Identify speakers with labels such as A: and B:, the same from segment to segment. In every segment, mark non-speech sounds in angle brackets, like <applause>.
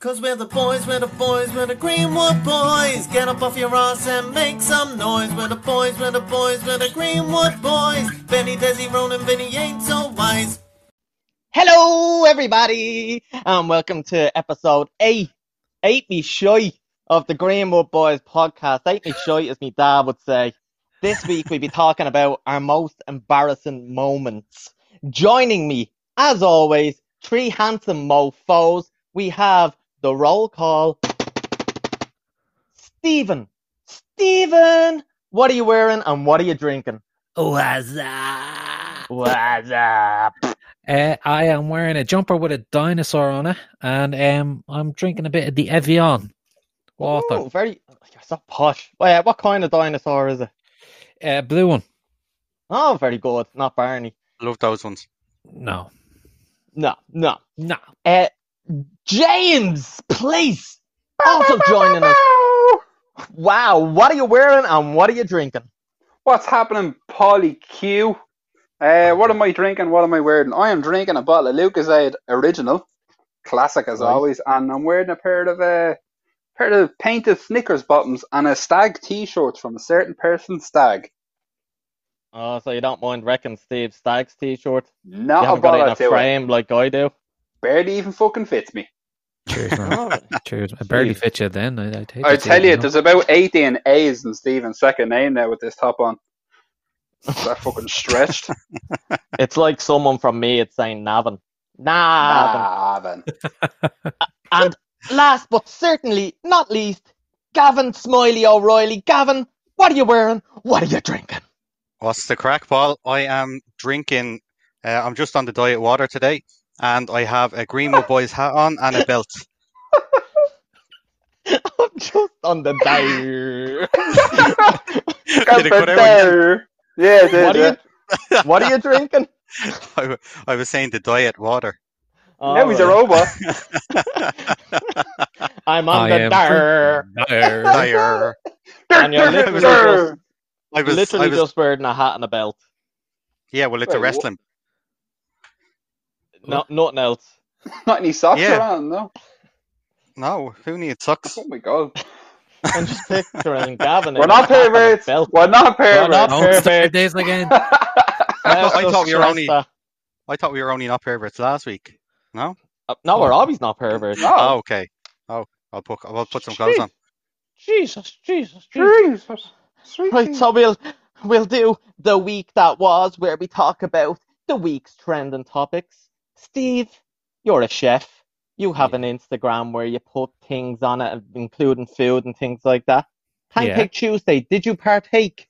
A: Cause we're the boys, we're the boys, we're the Greenwood boys. Get up off your ass and make some noise. We're the boys, we're the boys, we're the Greenwood boys. Benny, Desi, Ronan, Vinny ain't so wise.
B: Hello, everybody, and welcome to episode eight, eight me shy of the Greenwood Boys podcast. Eight me shy, as my dad would say. This week we'll be talking about our most embarrassing moments. Joining me, as always, three handsome mofos. We have the roll call. Stephen, Stephen, what are you wearing and what are you drinking?
C: What's up?
B: What's up?
C: Uh, I am wearing a jumper with a dinosaur on it, and um, I'm drinking a bit of the Evian water.
B: Oh, very. You're so posh. Wait, what kind of dinosaur is it?
C: Uh, blue one.
B: Oh, very good. Not Barney.
D: Love those ones.
C: No,
B: No, no.
C: no.
B: Uh, James, please. Also joining us. Wow, what are you wearing and what are you drinking?
E: What's happening, Polly Q? Uh, what am I drinking? What am I wearing? I am drinking a bottle of Lucozade Original, classic as
B: Right.
E: always, and I'm wearing a pair of uh, pair of painted Snickers bottoms and a stag T-shirt from a certain person, Stag.
B: Oh, so you don't mind wrecking Steve Stagg's t-shirt?
E: Not
B: you
E: a
B: haven't got it in a
E: to it.
B: frame like I do.
E: Barely even fucking fits me.
C: Cheers, man.
B: Oh,
C: Cheers. I barely fit you then. I, I,
E: I tell you, there's about 18 A's in Stephen's second name now with this top on. That fucking <laughs> stretched.
B: it's like someone from me. It's saying Navin. Navin.
E: then. <laughs>
B: And last but certainly not least, Gavin Smiley O'Reilly. Gavin, what are you wearing? What are you drinking?
D: What's the crack, Paul? I am drinking. Uh, I'm just on the diet water today, and I have a Greenwood Boys hat on and a belt. <laughs>
B: I'm just on the diet. <laughs>
D: Did it cut out again?
E: Yeah, it did,
B: what, are
E: yeah.
B: you, what are you drinking? <laughs>
D: I was saying the diet water.
E: Oh, now he's a
B: Alright.
E: robot.
B: I'm on
C: I
B: the
C: am
B: diet.
C: There.
D: Diet.
B: And you're literally just,
D: I was.
B: literally
D: I was.
B: just wearing a hat and a belt.
D: Yeah, well, it's a
E: wrestling. what?
D: Wrestling.
B: No, nothing else.
E: Not any <laughs> socks
D: Yeah.
E: around, no.
D: No, who needs socks?
E: Oh my god.
B: I'm just picturing <laughs> Gavin.
E: We're
B: in
E: not
B: a hat and a
E: perverts.
B: belt.
E: We're not perverts.
B: not
C: Don't start
B: Perfect.
C: this again. <laughs>
D: I thought,
B: Let's
D: I thought we were
B: stress
D: only.
B: that.
D: I thought we were only not perverts last week. No.
B: Uh, No, we're always not perverts.
E: No.
D: Oh, okay. Oh, I'll put. I'll put some clothes on.
B: Jesus, Jesus, Jesus.
E: Jesus. Sweet
B: Right,
E: Jesus.
B: so we'll we'll do the week that was, where we talk about the week's trending topics. Steve, you're a chef. You have
C: Yeah.
B: an Instagram where you put things on it, including food and things like that. Pancake Tuesday, did you partake?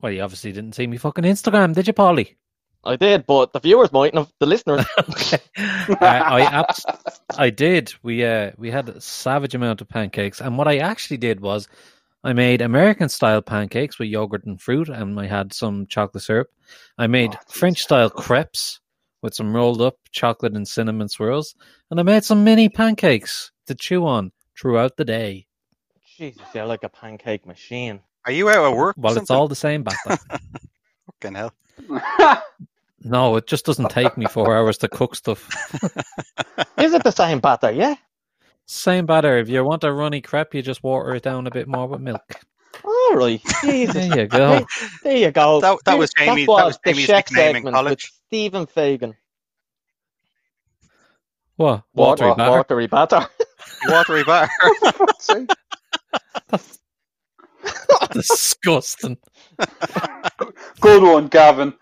C: Well, you obviously didn't see me fucking Instagram, did you, Polly?
B: I did, but the viewers mightn't have. The listeners. <laughs>
C: Okay. Uh, I abs- I did. We uh we had a savage amount of pancakes, and what I actually did was I made American style pancakes with yogurt and fruit, and I had some chocolate syrup. I made
E: Oh,
C: French style crepes with some rolled up chocolate and cinnamon swirls, and I made some mini pancakes to chew on throughout the day.
B: Jesus, you're like a pancake machine.
D: Are you out of work? or
C: Well, it's all the same batter. <laughs>
D: Fucking hell. <laughs>
C: no, it just doesn't take me four hours to cook stuff. <laughs>
B: Is it the same batter? Yeah.
C: Same batter. If you want a runny crepe, you just water it down a bit more with milk.
B: All right. Jesus.
C: There you go.
B: There you go.
D: That- that was Jamie- that was
B: the
D: Jamie's
B: chef
D: nickname in
B: segment
D: college.
B: With Stephen Fagan.
C: What?
B: Water,
C: Watery batter?
B: watery batter. <laughs>
D: Watery bar. <laughs>
C: Disgusting.
E: Good one, Gavin.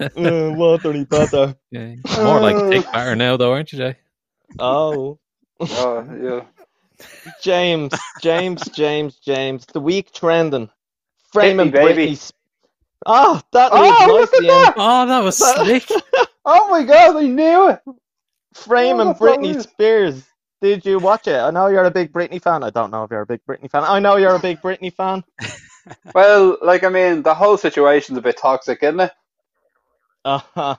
B: uh, watery batter.
C: Yeah. More like thick batter now, though, aren't you, Jay?
B: Oh.
E: Oh, yeah.
B: James, James, James, James. The week trending. Framing
E: Hit me, baby.
B: Oh, that
E: Oh,
B: leads
E: look at that!
C: Oh, that was <laughs> slick.
E: Oh my god, I knew it!
B: Framing
E: Oh, that
B: Britney
E: was-
B: Spears. Did you watch it? I know you're a big Britney fan. I don't know if you're a big Britney fan. I know you're a big Britney fan. <laughs>
E: Well, like, I mean, the whole situation's a bit toxic, isn't it? <laughs>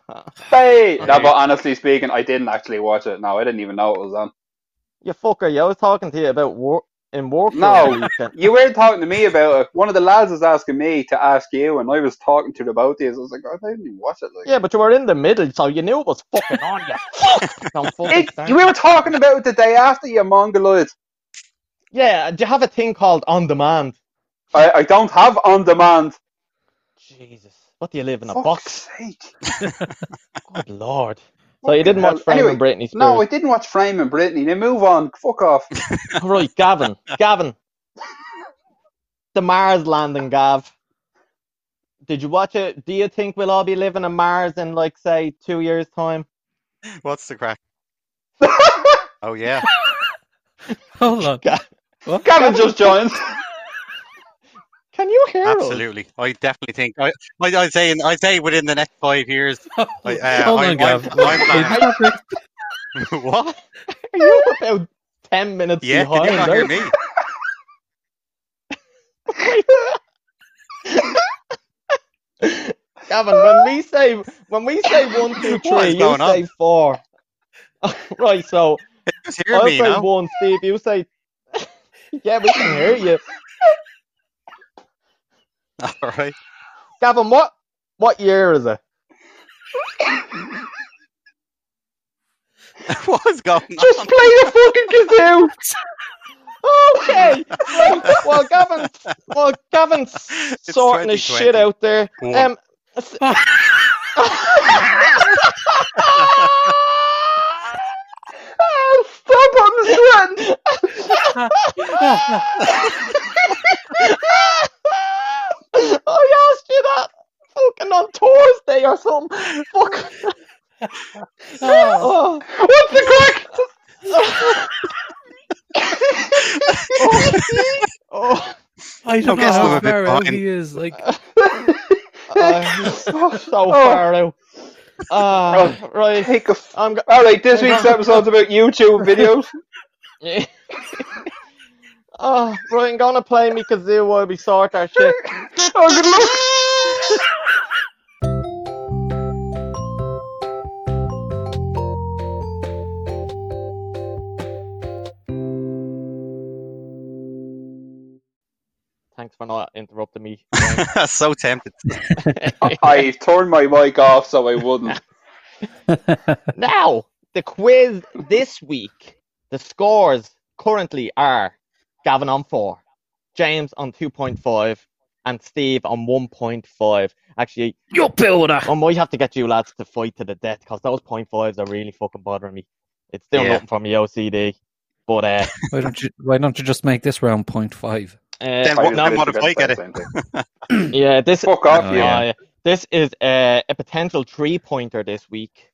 E: Hey! No, but honestly speaking, I didn't actually watch it. No, I didn't even know it was on.
B: You fucker. I was talking to you about war- in work.
E: No.
B: for a weekend.
E: You were talking to me about it. One of the lads was asking me to ask you, and I was talking to you about this. I was like, I didn't even watch it. Like,
B: Yeah, but you were in the middle, so you knew it was fucking on you. <laughs> Fuck! <laughs> Don't fucking
E: It,
B: start.
E: we were talking about it the day after you mongoloid.
B: Yeah, do you have a thing called on demand?
E: I, I don't have on demand.
B: Jesus, what do you live in a
E: Fuck's
B: box?
E: sake. <laughs>
B: Good lord. So you didn't watch Frame
E: Anyway,
B: and Britney Spears?
E: No, I didn't watch Framing Britney. Now move on. Fuck off. <laughs>
B: Right, Gavin. Gavin. <laughs> the Mars landing, Gav. Did you watch it? Do you think we'll all be living on Mars in, like, say, two years' time?
D: What's the crack? <laughs> Oh yeah.
C: Hold on.
B: Ga-
C: What?
E: Gavin just joined.
B: Can you hear us?
D: Absolutely. I definitely think I I I'd say in, I'd say within the next five years. <laughs> I- uh,
C: Hold
D: I'm-
C: on, Gav.
D: I'm- I'm
C: Is
D: what?
B: Are you about 10 minutes
D: Yeah, did
B: behind?
D: you not hear me? <laughs>
B: Gavin, when we say when we say one, two,
D: What
B: three,
D: is
B: you
D: on?
B: say four. <laughs> right, so I'll
D: me
B: say
D: now.
B: one, Steve. You say, yeah, we can hear you. <laughs>
D: All right.
B: Gavin, what what year is it? <laughs>
D: What's going
E: Just
D: on?
E: play the fucking kazoo. <laughs>
B: Okay. Right. Well, Gavin, well, Gavin's sorting his shit out there.
D: One.
B: Um.
E: Oh, stop on the
B: I asked you that fucking on Thursday or something. Fuck. Oh.
E: What's the crack?
B: Oh.
C: I don't know
D: I'm
C: how far out he is. Like,
B: Uh, <laughs> so
E: Oh.
B: far out. Uh, right.
E: Take a f-
B: I'm go-
E: All right, this week's <laughs> episode's about YouTube videos. <laughs>
B: Yeah. oh, right, I'm gonna play me kazoo while we sort our shit. <laughs>
E: Oh, good luck.
B: Thanks for not interrupting me. <laughs>
D: so tempted. <laughs>
E: I turned my mic off so I wouldn't.
B: now, the quiz this week, the scores currently are Gavin on 4, James on 2.5, and Steve on 1.5. Actually,
C: you builder.
B: I might have to get you lads to fight to the death because those point fives are really fucking bothering me. It's still
D: Yeah.
B: nothing for me OCD. But uh, <laughs>
C: Why don't you? Why don't you just make this round point five?
B: uh
D: Then what-
E: was
B: no,
D: then what if I get it?
E: the same <laughs> thing. <clears throat>
B: yeah, this
E: Fuck off, you.
C: yeah.
B: uh, this is uh, a potential three pointer this week.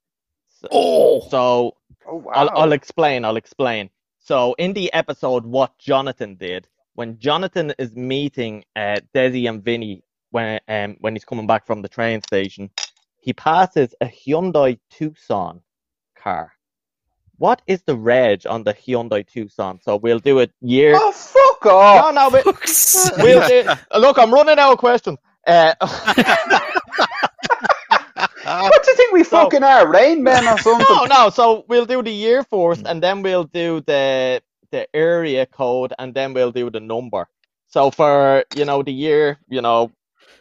B: So,
C: Oh,
B: so
E: Oh, wow.
B: I'll, I'll explain. I'll explain. So in the episode, what Jonathan did when Jonathan is meeting uh, Desi and Vinny when um, when he's coming back from the train station, he passes a Hyundai Tucson car. What is the reg on the Hyundai Tucson? So we'll do it year.
E: Oh, fuck off.
B: No, no, we, <laughs> will do, <laughs> look, I'm running out of questions. Uh, <laughs> Uh,
E: what do you think we
B: So-
E: fucking are? Rain Men or <laughs> something?
B: no, no. So we'll do the year first, and then we'll do the the area code, and then we'll do the number. So for you know the year, you know,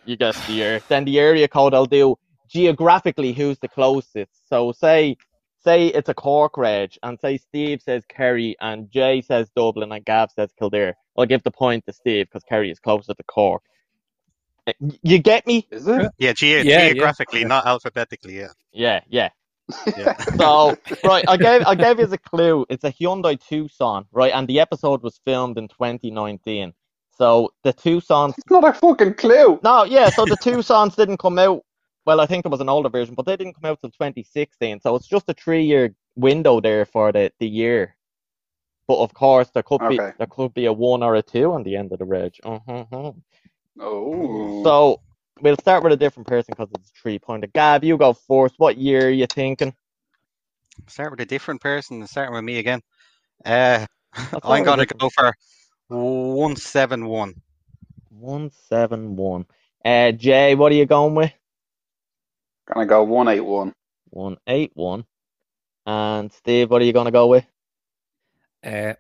B: you guess the year. Then the area code, I'll do geographically who's the closest. So say say it's a Cork reg, and say Steve says Kerry, and Jay says Dublin, and Gav says Kildare. I'll give the point to Steve because Kerry is closer to Cork. You get me?
E: Is it?
D: Yeah, ge-
C: Yeah, yeah.
D: geographically, not alphabetically. Yeah.
B: Yeah, yeah.
D: Yeah. <laughs>
B: So right, I gave I gave you a clue. It's a Hyundai Tucson, right? And the episode was filmed in 2019. So the Tucson's
E: It's not a fucking clue.
B: no, yeah. So the Tucson's didn't come out. Well, I think there was an older version, but they didn't come out till 2016. So it's just a three-year window there for the the year. But of course, there could be there could be a one or a two on the end of the ridge. Uh-huh.
E: Oh.
B: So we'll start with a different person because it's a three-pointer. Gab, you go first. What year are you thinking?
D: Start with a different person. Starting with me again. Uh, <laughs> I'm gonna
B: different.
D: go for one seven one.
B: One seven one. Uh, Jay, what are you going with?
E: Gonna go 181.
B: One eight one. And Steve, what are you gonna go with?
C: Uh,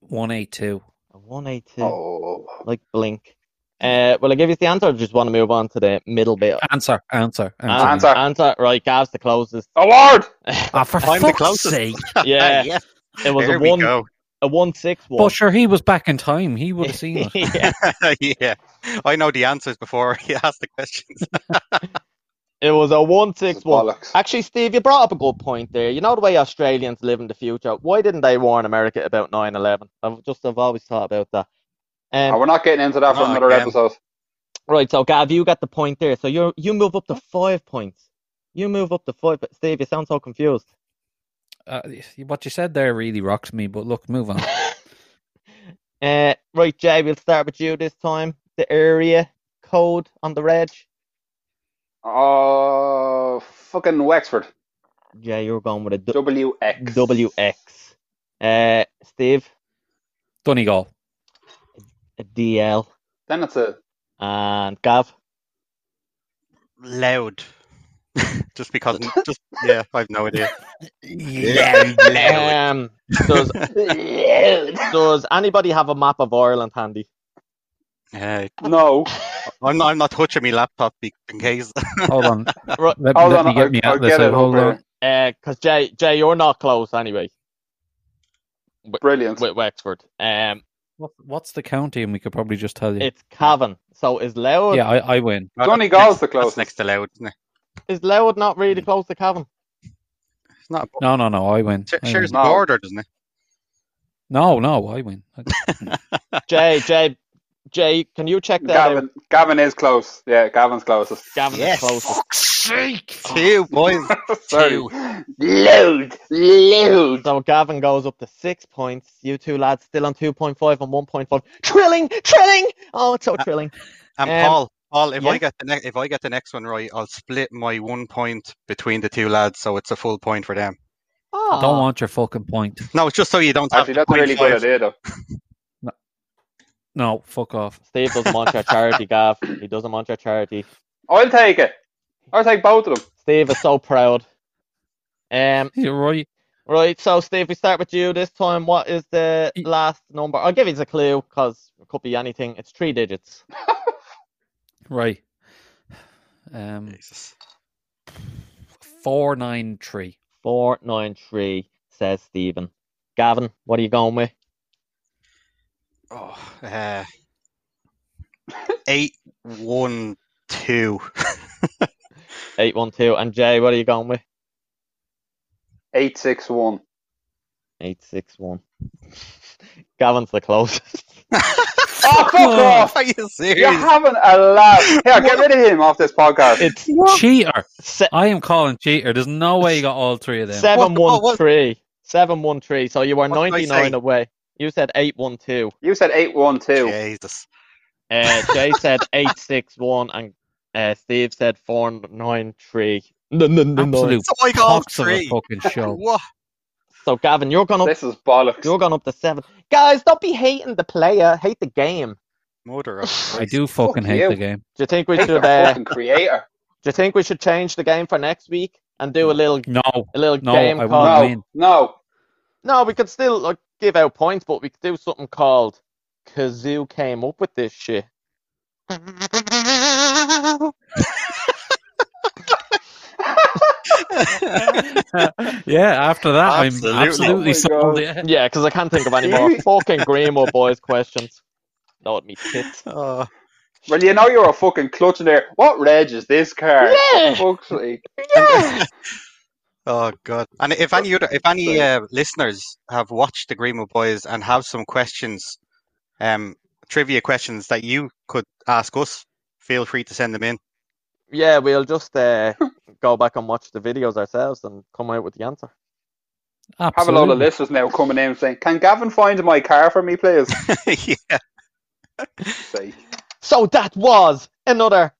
C: one eight two.
B: One eight two.
E: Oh.
B: Like blink. Uh, will I give you the answer or just want to move on to the middle bit?
C: Answer, answer, answer.
E: Answer.
B: Answer. Right, Gav's the closest.
E: Award!
C: Ah, for
D: I'm the
C: fuck's
D: closest.
C: sake. <laughs>
B: Yeah, <laughs>
D: yeah.
B: it was
D: There
B: a
D: we
B: one,
D: go.
B: a one six one.
C: But sure, he was back in time. He would have seen <laughs> it.
B: yeah,
D: yeah. I know the answers before he asked the questions.
B: it was a one
E: This
B: six
E: bollocks.
B: Actually, Steve, you brought up a good point there. You know the way Australians live in the future. Why didn't they warn America about 9-11? I've just I've always thought about that. Um,
E: Oh, we're not getting into that for another
D: again.
E: episode.
B: Right, so Gav, you got the point there. So you you move up to five points. You move up to five. But Steve, you sound so confused.
C: Uh, what you said there really rocks me. But look, move on. <laughs>
B: uh, right, Jay, we'll start with you this time. The area code on the reg.
E: Oh, fucking Wexford.
B: Yeah, you're going with a du-
E: WX.
B: WX. Uh, Steve,
C: Donegal.
B: A DL,
E: Then it's a.
B: and Gav.
D: Louth. <laughs> just because, <laughs> just yeah, I have no idea.
B: Um, does does anybody have a map of Ireland handy?
D: Uh,
E: No.
D: I'm not. I'm not touching my laptop in case. <laughs>
C: Hold on.
B: Right.
C: Let,
E: Hold
C: let
E: on,
C: me get
E: I'll,
C: me
E: I'll
C: atlas
E: get it
C: Hold on.
E: here.
B: Because Jay, Jay, you're not close anyway
E: Brilliant.
B: with Wexford. Um,
C: What, what's the county? And we could probably just tell you.
B: it's Cavan. So is Louth
C: yeah, I, I win.
E: Donegal's the
D: That's
E: closest.
D: next to Louth. Isn't it?
B: is Louth not really hmm. close to Cavan?
D: It's not.
C: No, no, no. I win.
D: Sh-
C: I
D: shares
C: win.
D: the border, doesn't it?
C: No, no, I win. <laughs>
B: Jay, Jay, Jay, can you check that out?
E: Gavin, Gavin is close. Yeah, Gavin's closest.
B: Gavin
D: Yes.
B: is closest. <laughs>
D: Two boys. <laughs>
E: Sorry.
D: Two.
E: Load, load.
B: So Gavin goes up to six points. You two lads still on 2.5 and 1.5. Trilling! Trilling! Oh, it's so
D: Uh,
B: thrilling.
D: And
B: Um,
D: Paul, Paul, if
B: yeah?
D: I get the next, if I get the next one right, I'll split my one point between the two lads, so it's a full point for them.
B: Oh.
C: Don't want your fucking point.
D: No, it's just so you don't have
E: Actually,
D: to
E: that's a really good idea, though. <laughs>
C: No, fuck off.
B: Steve doesn't want your charity, <laughs> Gav. He doesn't want your charity.
E: I'll take it. I'll take both of them.
B: Steve is so proud. Um, <laughs>
C: You're right.
B: right, so Steve, we start with you this time. What is the last number? I'll give you a clue because it could be anything. It's three digits. <laughs>
C: Right. Um,
D: Jesus.
C: four nine three.
B: Four nine three says Stephen. Gavin, what are you going with?
D: Oh, uh, eight one two.
B: Eight one two. And Jay, what are you going with?
E: 861.
B: Eight six one. <laughs> Gavin's the closest. <laughs>
E: Oh, fuck off!
D: Are you serious?
E: You're
D: serious?
E: having a laugh. Here, get rid of him off this podcast.
B: It's
C: Cheater.
B: se-
C: I am calling cheater. There's no way you got all three of them.
B: seven
D: What-
B: one
D: what-
B: three. Seven one three. So you were
D: What did I
B: ninety nine away. You said eight one two.
E: You said 812.
D: Jesus.
B: Uh, Jay <laughs> said eight six one, and uh, Steve said four nine three. No, no, no, no.
C: Absolute
D: So I got all
C: of a
D: three.
C: fucking <laughs> show.
D: What?
B: So Gavin, you're going up.
E: This is bollocks.
B: You're going up to seven. Guys, don't be hating the player. Hate the game.
D: Mother of <laughs>
C: I do fucking
E: Fuck
C: hate
E: you.
C: the game.
B: Do you think we
E: Hate
B: should?
E: the
B: Uh,
E: fucking creator.
B: do you think we should change the game for next week and do a little
C: No,
B: a little
C: No,
B: game
C: I
B: called?
C: won't.
E: No,
C: win.
E: no.
B: No, we could still like give out points, but we could do something called Kazoo came up with this shit. <laughs>
C: yeah, after that,
D: Absolutely.
C: I'm absolutely
E: Oh
C: sold.
E: God.
C: Yeah.
B: Yeah, because I can't think of any more <laughs> fucking Greenwood boys questions. That would be tits. <laughs>
D: Oh,
E: Well, you know you're a fucking clutch in there. What reg is this car?
B: Yeah.
E: For fuck's sake.
D: Oh God! And if any other, if any uh, listeners have watched the Greenwood Boys and have some questions, um, trivia questions that you could ask us, feel free to send them in.
B: Yeah, we'll just uh, go back and watch the videos ourselves and come out with the answer.
E: Have a lot of listeners now coming in saying, "Can Gavin find my car for me, please?" <laughs>
D: yeah.
B: So that was another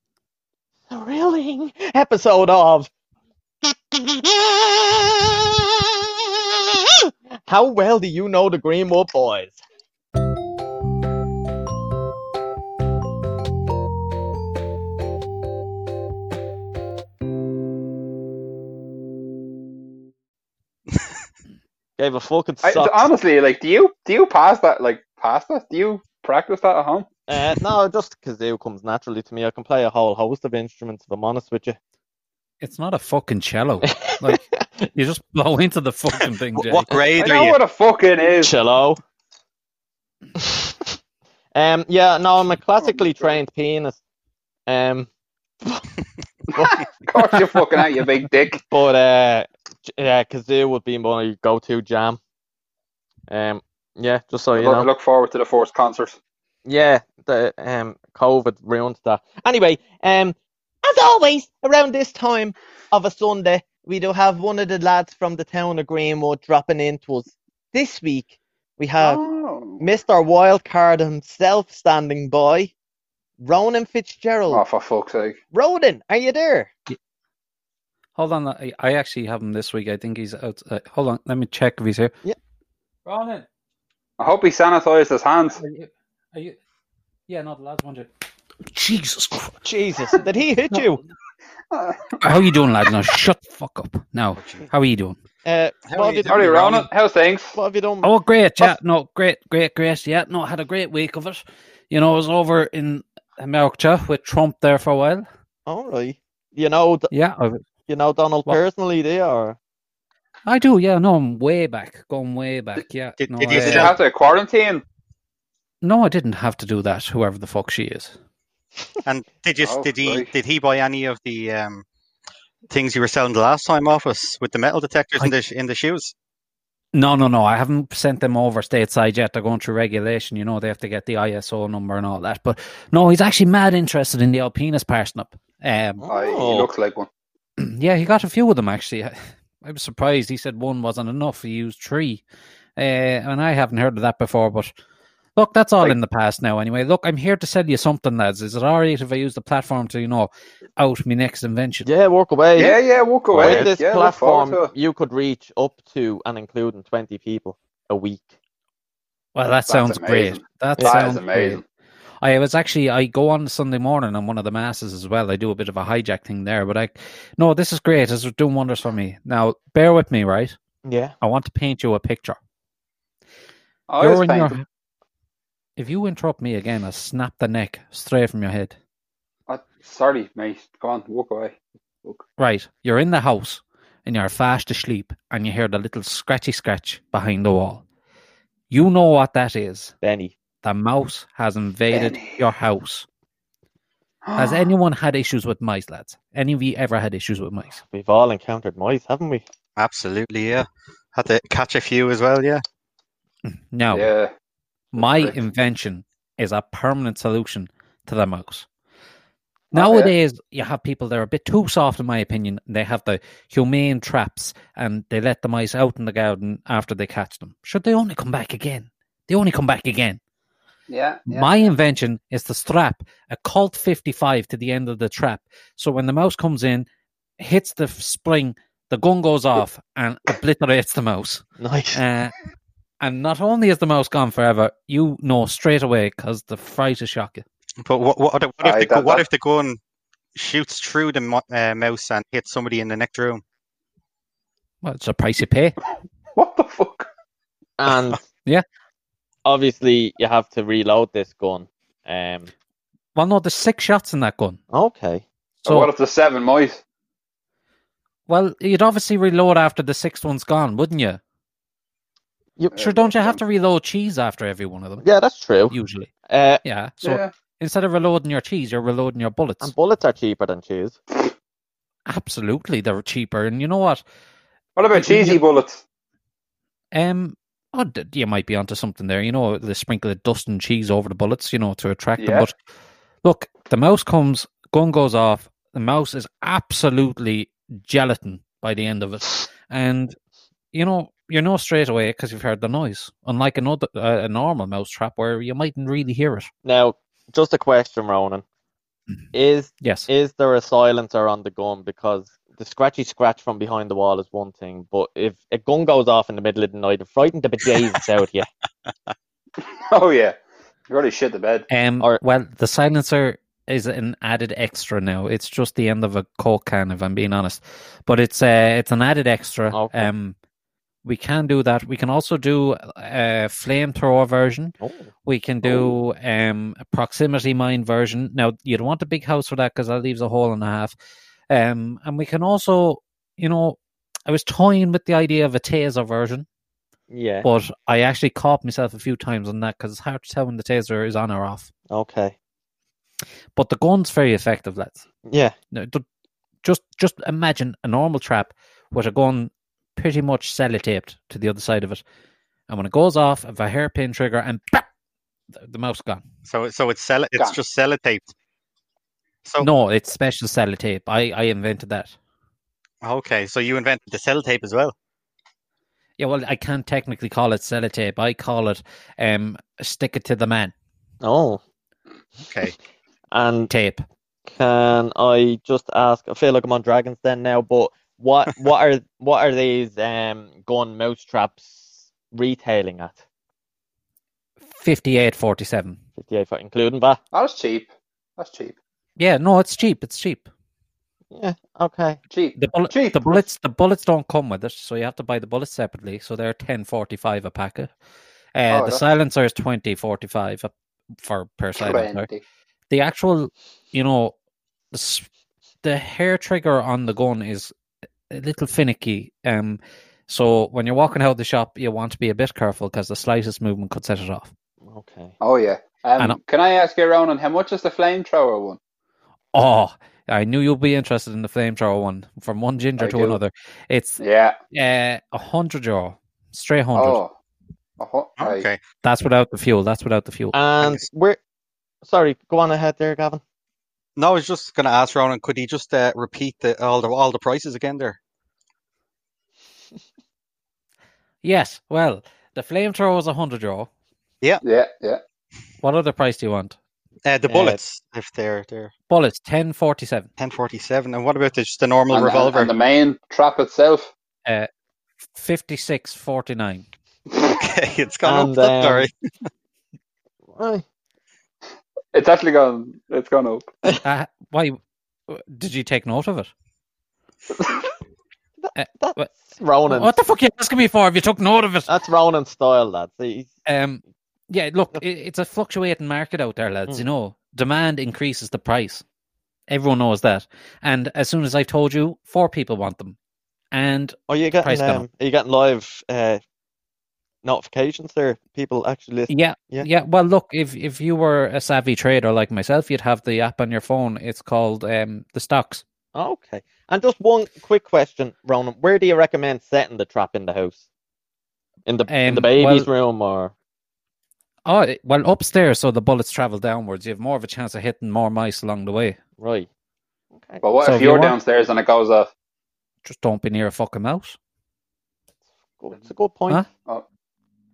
B: thrilling episode of How well do you know the Greenwood boys? <laughs> Gave a fucking
E: I,
B: suck.
E: honestly, like, do you do you pass that like pasta? Do you practice that at home?
B: Uh, no, just kazoo comes naturally to me. I can play a whole host of instruments, if I'm honest with you.
C: It's not a fucking cello. Like <laughs> you just blow into the fucking thing, Jay.
D: What grade
E: I
D: are
E: know
D: you?
E: what a fucking is.
B: Cello. <laughs> um, yeah, no, I'm a classically trained pianist. Um,
E: Of course you fucking out, you big dick. <laughs>
B: but uh, j- yeah, kazoo would be my go-to jam. Um, yeah, just so you
E: look,
B: know.
E: look forward to the first concert.
B: Yeah, the um COVID ruined that. Anyway, um as always, around this time of a Sunday, we do have one of the lads from the town of Greenwood dropping into us. This week we have
E: Oh.
B: Mr. Wildcard himself standing by. Ronan Fitzgerald.
E: oh, for fuck's sake.
B: Ronan, are you there?
C: Hold on, I, I actually have him this week. I think he's out. Uh, hold on, let me check if he's here.
B: Yeah.
C: Ronan,
E: I hope he sanitised his hands.
C: are you? Are you? Yeah, no, the lads want you. Jesus Christ!
B: Jesus, did he hit you?
C: How are you doing, lads? Now shut the fuck up. Now, how are you doing?
B: Uh,
D: How are you
B: you,
D: doing?
E: Howdy, Ronan. How's things?
B: what have you done?
C: Oh, great! Yeah, no, great, great, great. Yeah, no, had a great week of it. You know, I was over in America with Trump there for a while.
B: All right. You know,
C: Yeah, I,
B: you know Donald
C: What?
B: personally, do you? Or
C: I do. Yeah, no, I'm way back, going way back. Yeah,
D: Did-
C: no,
D: did you
C: I,
D: still-
E: you have to quarantine?
C: no, I didn't have to do that. Whoever the fuck she is.
D: And did you
E: Oh,
D: did he
E: right.
D: did he buy any of the um, things you were selling the last time off us with the metal detectors in the in the shoes?
C: No, no, no. I haven't sent them over stateside yet. They're going through regulation. You know, they have to get the ISO number and all that. But no, he's actually mad interested in the Alpinus parsnip. Um,
E: Aye, he
B: Oh.
E: looks like one. <clears throat>
C: yeah, he got a few of them actually. I, <laughs> I was surprised. He said one wasn't enough. He used three, uh, and I haven't heard of that before. But look, that's all
E: Like-
C: in the past now. Anyway, look, I'm here to sell you something, lads. Is it all right if I use the platform to, you know, out my next invention?
B: yeah, walk away.
E: Yeah, yeah, walk away.
B: With this
E: yeah,
B: platform, you could reach up to and including 20 people a week.
C: Well, that
E: That's
C: sounds
E: amazing.
C: great. That,
B: That is
C: sounds
E: amazing.
C: Great. I was actually I go on Sunday morning on one of the masses as well. I do a bit of a hijack thing there, but I no, this is great. This is doing wonders for me. Now, bear with me, right?
B: Yeah.
C: I want to paint you a picture.
E: I
C: You're
E: was
C: in your-
E: painting.
C: If you interrupt me again, I'll snap the neck straight from your head.
E: Oh, sorry, mate. Go on, walk away. Walk.
C: Right, you're in the house and you're fast asleep, and you hear the little scratchy scratch behind the wall. You know what that is.
B: Benny.
C: The mouse has invaded
E: Benny.
C: your house. Has <gasps> anyone had issues with mice, lads? Any of you ever had issues with mice?
B: We've all encountered mice, haven't we?
D: Absolutely, yeah. Had to catch a few as well, yeah.
C: No,
E: Yeah.
C: My
E: correct.
C: invention is a permanent solution to the mouse. Nowadays, you have people that are a bit too soft, in my opinion. They have the humane traps and they let the mice out in the garden after they catch them. Should they only come back again? They only come back again.
E: Yeah. yeah.
C: My invention is to strap a Colt 55 to the end of the trap. So when the mouse comes in, hits the spring, the gun goes <laughs> off and obliterates the mouse.
B: Nice.
C: Uh, and not only is the mouse gone forever, you know straight away because the fright will shock you.
D: But what what, what if
E: Aye,
D: the,
E: that-
D: what
E: that-
D: if the gun shoots through the mo- uh, mouse and hits somebody in the next room?
C: Well, it's a price you pay. <laughs>
E: What the fuck?
B: And <laughs>
C: Yeah.
B: obviously, you have to reload this gun. Um.
C: Well, no, there's six shots in that gun.
B: Okay.
E: So what if the seven mice?
C: well, you'd obviously reload after the sixth one's gone, wouldn't you?
B: You,
C: Sure, don't you have to reload cheese after every one of them?
B: yeah, that's true.
C: Usually.
B: Uh,
C: Yeah. So
E: yeah.
C: instead of reloading your cheese, you're reloading your bullets.
B: and bullets are cheaper than cheese.
C: Absolutely, they're cheaper. And you know what?
E: What about
C: You- you-
E: cheesy bullets?
C: Um, oh, you might be onto something there. You know, the sprinkle of dust and cheese over the bullets, you know, to attract them. But look, the mouse comes, gun goes off. The mouse is absolutely gelatin by the end of it, and you know, you know straight away because you've heard the noise. Unlike another uh, a normal mouse trap where you mightn't really hear it.
B: Now, just a question, Ronan. Is
C: Yes.
B: is there a silencer on the gun? Because the scratchy scratch from behind the wall is one thing, but if a gun goes off in the middle of the night, it frightened the bejesus out of you. <laughs>
E: Oh yeah. You already shit the bed.
C: Um.
B: Or-
C: well, the silencer is an added extra now. It's just the end of a coke can, if I'm being honest. But it's uh, it's an added extra.
B: Okay.
C: Um, We can do that. We can also do a flamethrower version.
B: Oh.
C: We can do um, a proximity mine version. Now, you don't want a big house for that because that leaves a hole and a half. Um, and we can also, you know, I was toying with the idea of a taser version,
B: Yeah.
C: but I actually caught myself a few times on that because it's hard to tell when the taser is on or off.
B: Okay.
C: But the gun's very effective, lads.
B: Yeah.
C: No, just just imagine a normal trap with a gun pretty much sellotaped to the other side of it, and when it goes off, if a hairpin trigger and bap, the, the mouse gone.
D: So so it's sell it's
E: Gone.
D: just sellotaped. So
C: No, it's special sellotape. I I invented that.
D: okay, so you invented the sellotape as well.
C: Yeah, well, I can't technically call it sellotape. I call it um stick it to the man
B: Oh.
D: Okay.
B: And
C: tape.
B: can I just ask? I feel like I'm on Dragon's Den now, but what what are what are these um gun mouse traps retailing at?
C: Fifty eight forty seven.
B: Fifty eight, including that.
E: That's cheap. That's cheap.
C: Yeah, no, it's cheap. It's cheap.
B: Yeah. Okay.
E: Cheap.
C: The bullet,
E: Cheap.
C: the bullets, the bullets don't come with it, so you have to buy the bullets separately. So they're ten forty five a packet. Uh,
E: Oh,
C: the silencer is twenty forty five for per silencer. The actual, you know, the, the hair trigger on the gun is a little finicky. Um, so when you're walking out of the shop, you want to be a bit careful because the slightest movement could set it off.
B: Okay.
E: Oh yeah.
C: I
E: Um,
C: know.
E: can I ask you around on how much is the flamethrower one?
C: Oh, I knew you'd be interested in the flamethrower one. From one ginger
E: I
C: to
E: do.
C: another, it's
E: Yeah.
C: uh, a hundred euro, straight hundred.
E: Oh. Uh-huh.
D: Okay.
C: That's without the fuel. That's without the fuel.
B: And
D: Thanks.
B: we're sorry. Go on ahead there, Gavin.
D: No, I was just going to ask Ronan, could he just uh, repeat the, all the all the prices again there?
C: Yes. Well, the flamethrower was a hundred euro.
E: Yeah. Yeah. Yeah.
C: What other price do you want?
D: Uh, the
B: Uh,
D: bullets, if they're they're
C: Bullets, ten forty seven.
D: ten forty seven, and what about the, just the normal
E: And, and,
D: revolver?
E: and the main trap itself.
C: Fifty six forty nine.
D: okay, <laughs> it's gone
B: And,
D: up. That's
B: um,
D: all right.
B: Right.
E: It's actually gone. It's gone up.
C: Uh, why? Did you take note of it? <laughs> Uh,
B: That's
C: what-
B: Ronan.
C: What the fuck are you asking me for? Have you took note of it?
B: That's Ronan style, lads. He's,
C: Um, yeah. Look, it, it's a fluctuating market out there, lads.
B: Mm.
C: You know, demand increases the price. Everyone knows that. And as soon as I've told you, four people want them, and
B: are you getting um, are you getting live uh, notifications there? People actually listen.
C: Yeah,
B: Yeah.
C: yeah, Well, look, if if you were a savvy trader like myself, you'd have the app on your phone. It's called um the stocks.
B: Okay. And just one quick question, Ronan. Where do you recommend setting the trap in the house? In the in the
C: Um,
B: baby's
C: well-
B: room or
C: Oh, well, upstairs, so the bullets travel downwards. You have more of a chance of hitting more mice along the way.
B: right? Okay.
E: But what
C: So
E: if
C: if you
E: you're
C: want-
E: downstairs and it goes off?
C: Just don't be near a fucking mouse.
B: Good. It's a good point.
C: Huh?
E: Oh,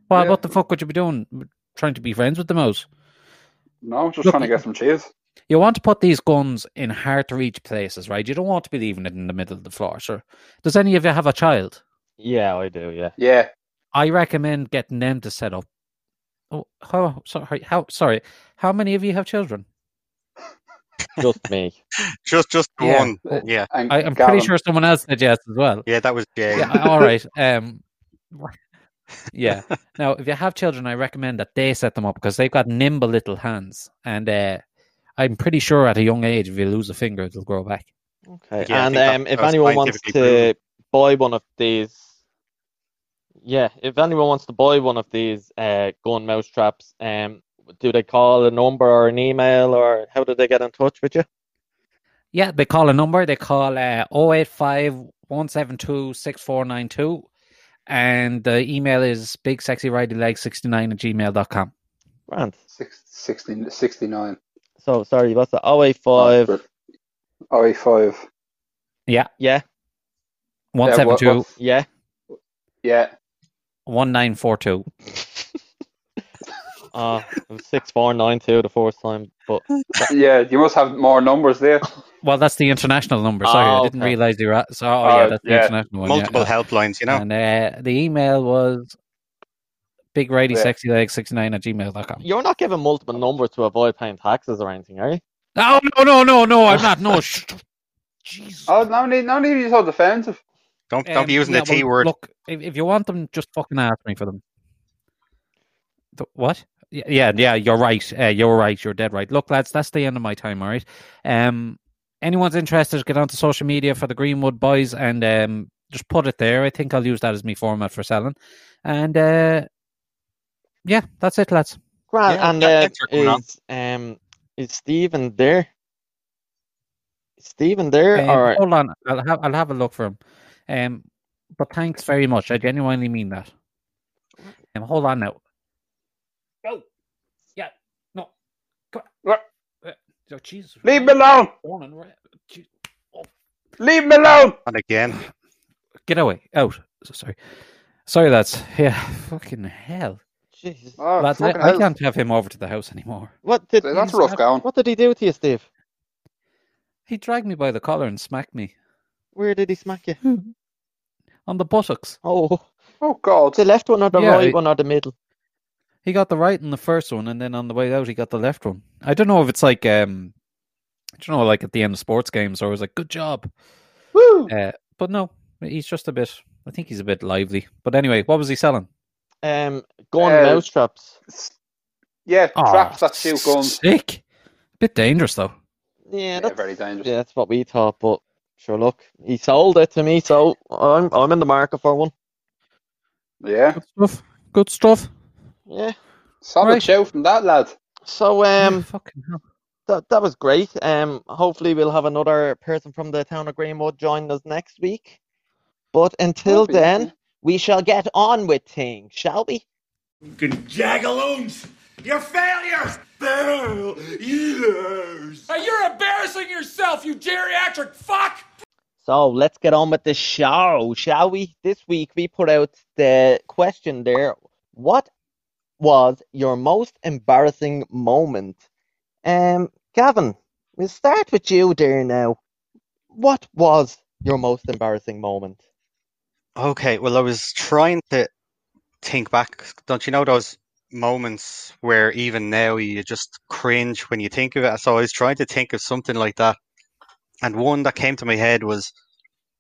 C: Well,
E: Yeah.
C: what the fuck would you be doing? Trying to be friends with the mouse?
E: no, just
C: Look,
E: trying to get some cheese.
C: You want to put these guns in hard to reach places, right? You don't want to be leaving it in the middle of the floor. Sure. Does any of you have a child?
B: Yeah, I do. Yeah.
E: Yeah.
C: I recommend getting them to set up. Oh, how sorry? How sorry? How many of you have children? <laughs>
B: Just me.
D: Just just
C: Yeah.
D: one. Yeah,
C: I, I'm
E: Gavin,
C: pretty sure someone else said yes as well.
D: yeah, that was Jay.
C: Yeah, all right. <laughs> Um, yeah. <laughs> Now, if you have children, I recommend that they set them up because they've got nimble little hands, and uh, I'm pretty sure at a young age, if you lose a finger, it'll grow back.
B: Okay.
D: Yeah,
B: and um, if anyone wants
D: scientifically
B: to buy one of these, yeah, if anyone wants to buy one of these uh, gun mouse traps, um, do they call a number or an email or how do they get in touch with you?
C: Yeah, they call a number. They call uh, 085 172 6492. And the email is big sexy riding leg 69 at gmail.com.
B: Grant.
E: six, 60, 69.
B: So sorry, what's that? 085.
E: Oh, 85.
B: Yeah,
E: Yeah, what-
C: 172
E: what's-
B: yeah.
E: yeah.
C: 1942.
B: Uh, <laughs> it was six four nine two the first time, but
E: Yeah, you must have more numbers there.
C: Well, that's the international number. Sorry,
B: Oh,
C: I didn't
B: okay.
C: realize you were. So, oh,
E: Oh,
C: yeah, that's the
E: yeah.
C: international one. yeah,
D: Multiple
C: yeah.
D: helplines, you know.
C: And uh, the email was big righty
E: Yeah.
C: sexy leg 69 at gmail.com.
B: you're not giving multiple numbers to avoid paying taxes or anything, are you?
C: No, no, no, no, no, I'm not. No. <laughs> Jesus.
E: Oh, no need, no need to be so defensive.
D: Don't don't be
C: Um,
D: using
C: yeah,
D: the T word.
C: Look, if, if you want them, just fucking ask me for them. The, what? Yeah, yeah, yeah, you're right. Uh, you're right. You're dead right. Look, lads, that's the end of my time. All right. Um, anyone's interested, get onto social media for the Greenwood Boys and um, just put it there. I think I'll use that as my format for selling. And uh, yeah, that's it, lads.
B: Grant,
D: Yeah,
B: and
D: th-
B: uh,
D: thanks for coming on.
B: is um is Stephen there? Is Stephen there
C: Um,
B: or
C: hold on, I'll have I'll have a look for him. Um, but thanks very much. I genuinely mean that. Um, hold on now. Go. Yeah. No. Come on.
E: What?
C: Oh, Jesus.
E: Leave me alone!
C: Go on, right. Je- oh,
E: Leave me alone!
D: And again,
C: Get away. Out. Sorry. Sorry, lads. Yeah. <laughs> Fucking hell.
B: Jesus.
E: Oh,
C: lads, I, I can't have him over to the house anymore.
B: What did
E: That's
B: he-
E: rough going.
B: What did he do to you, Steve?
C: He dragged me by the collar and smacked me
B: Where did he smack you? <laughs>
C: on the buttocks.
B: Oh,
E: Oh, God.
B: the left one or the
C: Yeah,
B: right
C: I-
B: one or the middle?
C: He got the right in the first one, and then on the way out, he got the left one. I don't know if it's like, um, I don't know, like at the end of sports games, or it was like, good job.
B: Woo!
C: Uh, but no, he's just a bit. I think he's a bit lively. But anyway, what was he selling?
B: Um, gun
E: Uh,
B: mouse traps.
E: Yeah,
C: Aw,
E: traps that shoot guns.
C: Sick. Bit dangerous though.
B: Yeah,
E: Yeah,
B: that's
E: very dangerous.
B: yeah, that's what we thought. But sure, look, he sold it to me, so I'm I'm in the market for one.
E: Yeah.
C: Good stuff. Good stuff.
B: Yeah.
E: Solid
C: Right.
E: show from that lad.
B: So um,
C: fucking hell.
B: that that was great. Um, hopefully we'll have another person from the town of Greenwood join us next week. But until
E: Hopefully,
B: then,
E: yeah.
B: We shall get on with things, shall we?
F: Fucking jagaloons! You're failures! Failures!
G: Hey, you're embarrassing yourself, you geriatric fuck!
B: So let's get on with the show, shall we? This week we put out the question there. What was your most embarrassing moment? Um, Gavin, we'll start with you there now. What was your most embarrassing moment?
D: Okay, well, I was trying to think back. Don't you know those moments where even now you just cringe when you think of it? So I was trying to think of something like that. And one that came to my head was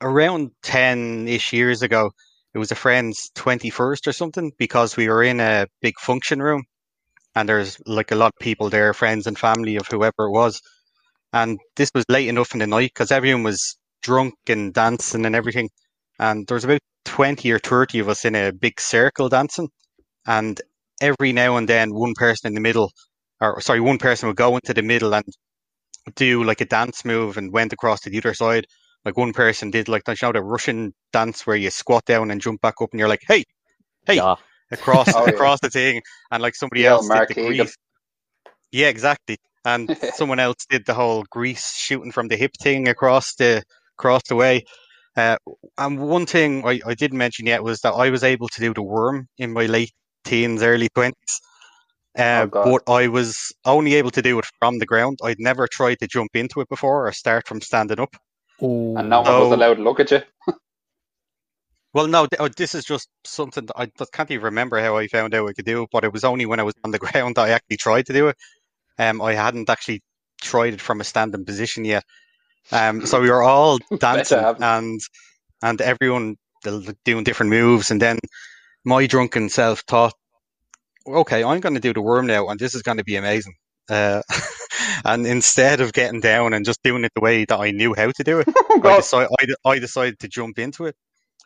D: around 10 ish years ago. It was a friend's 21st or something because we were in a big function room and there's like a lot of people there, friends and family of whoever it was. And this was late enough in the night because everyone was drunk and dancing and everything and there was about 20 or 30 of us in a big circle dancing. And every now and then one person in the middle or sorry one person would go into the middle and do like a dance move and went across to the other side. Like one person did like you know the russian dance where you squat down and jump back up and you're like hey hey
B: Yeah.
D: across <laughs>
E: Oh, yeah.
D: across the thing. And like somebody
E: Yeah,
D: else
E: Mark
D: did the grease. Yeah exactly. And <laughs> someone else did the whole grease shooting from the hip thing across the across the way uh, and one thing I, I didn't mention yet was that I was able to do the worm in my late teens, early twenties. Uh,
E: Oh,
D: but I was only able to do it from the ground. I'd never tried to jump into it before or start from standing up.
E: And no one was allowed to look at you. <laughs>
D: Well, no, th- oh, this is just something that I just can't even remember how I found out I could do it. But it was only when I was on the <laughs> ground that I actually tried to do it. Um, I hadn't actually tried it from a standing position yet. Um, so we were all <laughs> dancing and and everyone doing different moves, and then my drunken self thought, "Okay, I'm going to do the worm now, and this is going to be amazing." Uh, <laughs> and instead of getting down and just doing it the way that I knew how to do it, <laughs> I, decided, I, I decided to jump into it.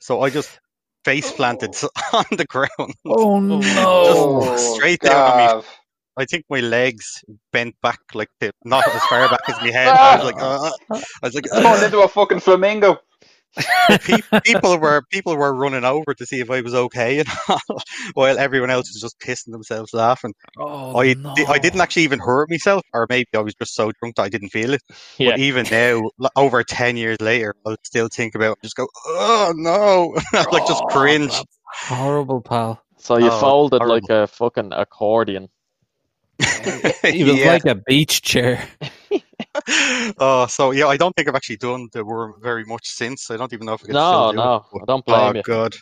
D: So I just face planted on the ground.
C: Oh no!
D: Just straight down on me.
E: Gav.
D: I think my legs bent back like the, not as far back as my <laughs> head. I was like, uh, <laughs> I was like,
E: Turned into a fucking flamingo.
D: people were people were running over to see if I was okay, <laughs> and all, while everyone else was just pissing themselves laughing.
C: Oh,
D: I
C: no.
D: I didn't actually even hurt myself, or maybe I was just so drunk that I didn't feel it.
B: Yeah.
D: But even now, over ten years later, I'll still think about it just go, oh no, like just
C: Oh,
D: cringe.
C: horrible, pal.
B: So you
D: Oh,
B: folded
D: horrible.
B: like a fucking accordion. <laughs>
C: He was
D: Yeah.
C: like a beach chair. <laughs>
D: oh, so yeah, I don't think I've actually done the worm very much since. I don't even know if I can
B: No,
D: still
B: no,
D: it.
B: I don't blame
D: oh
B: you.
D: god,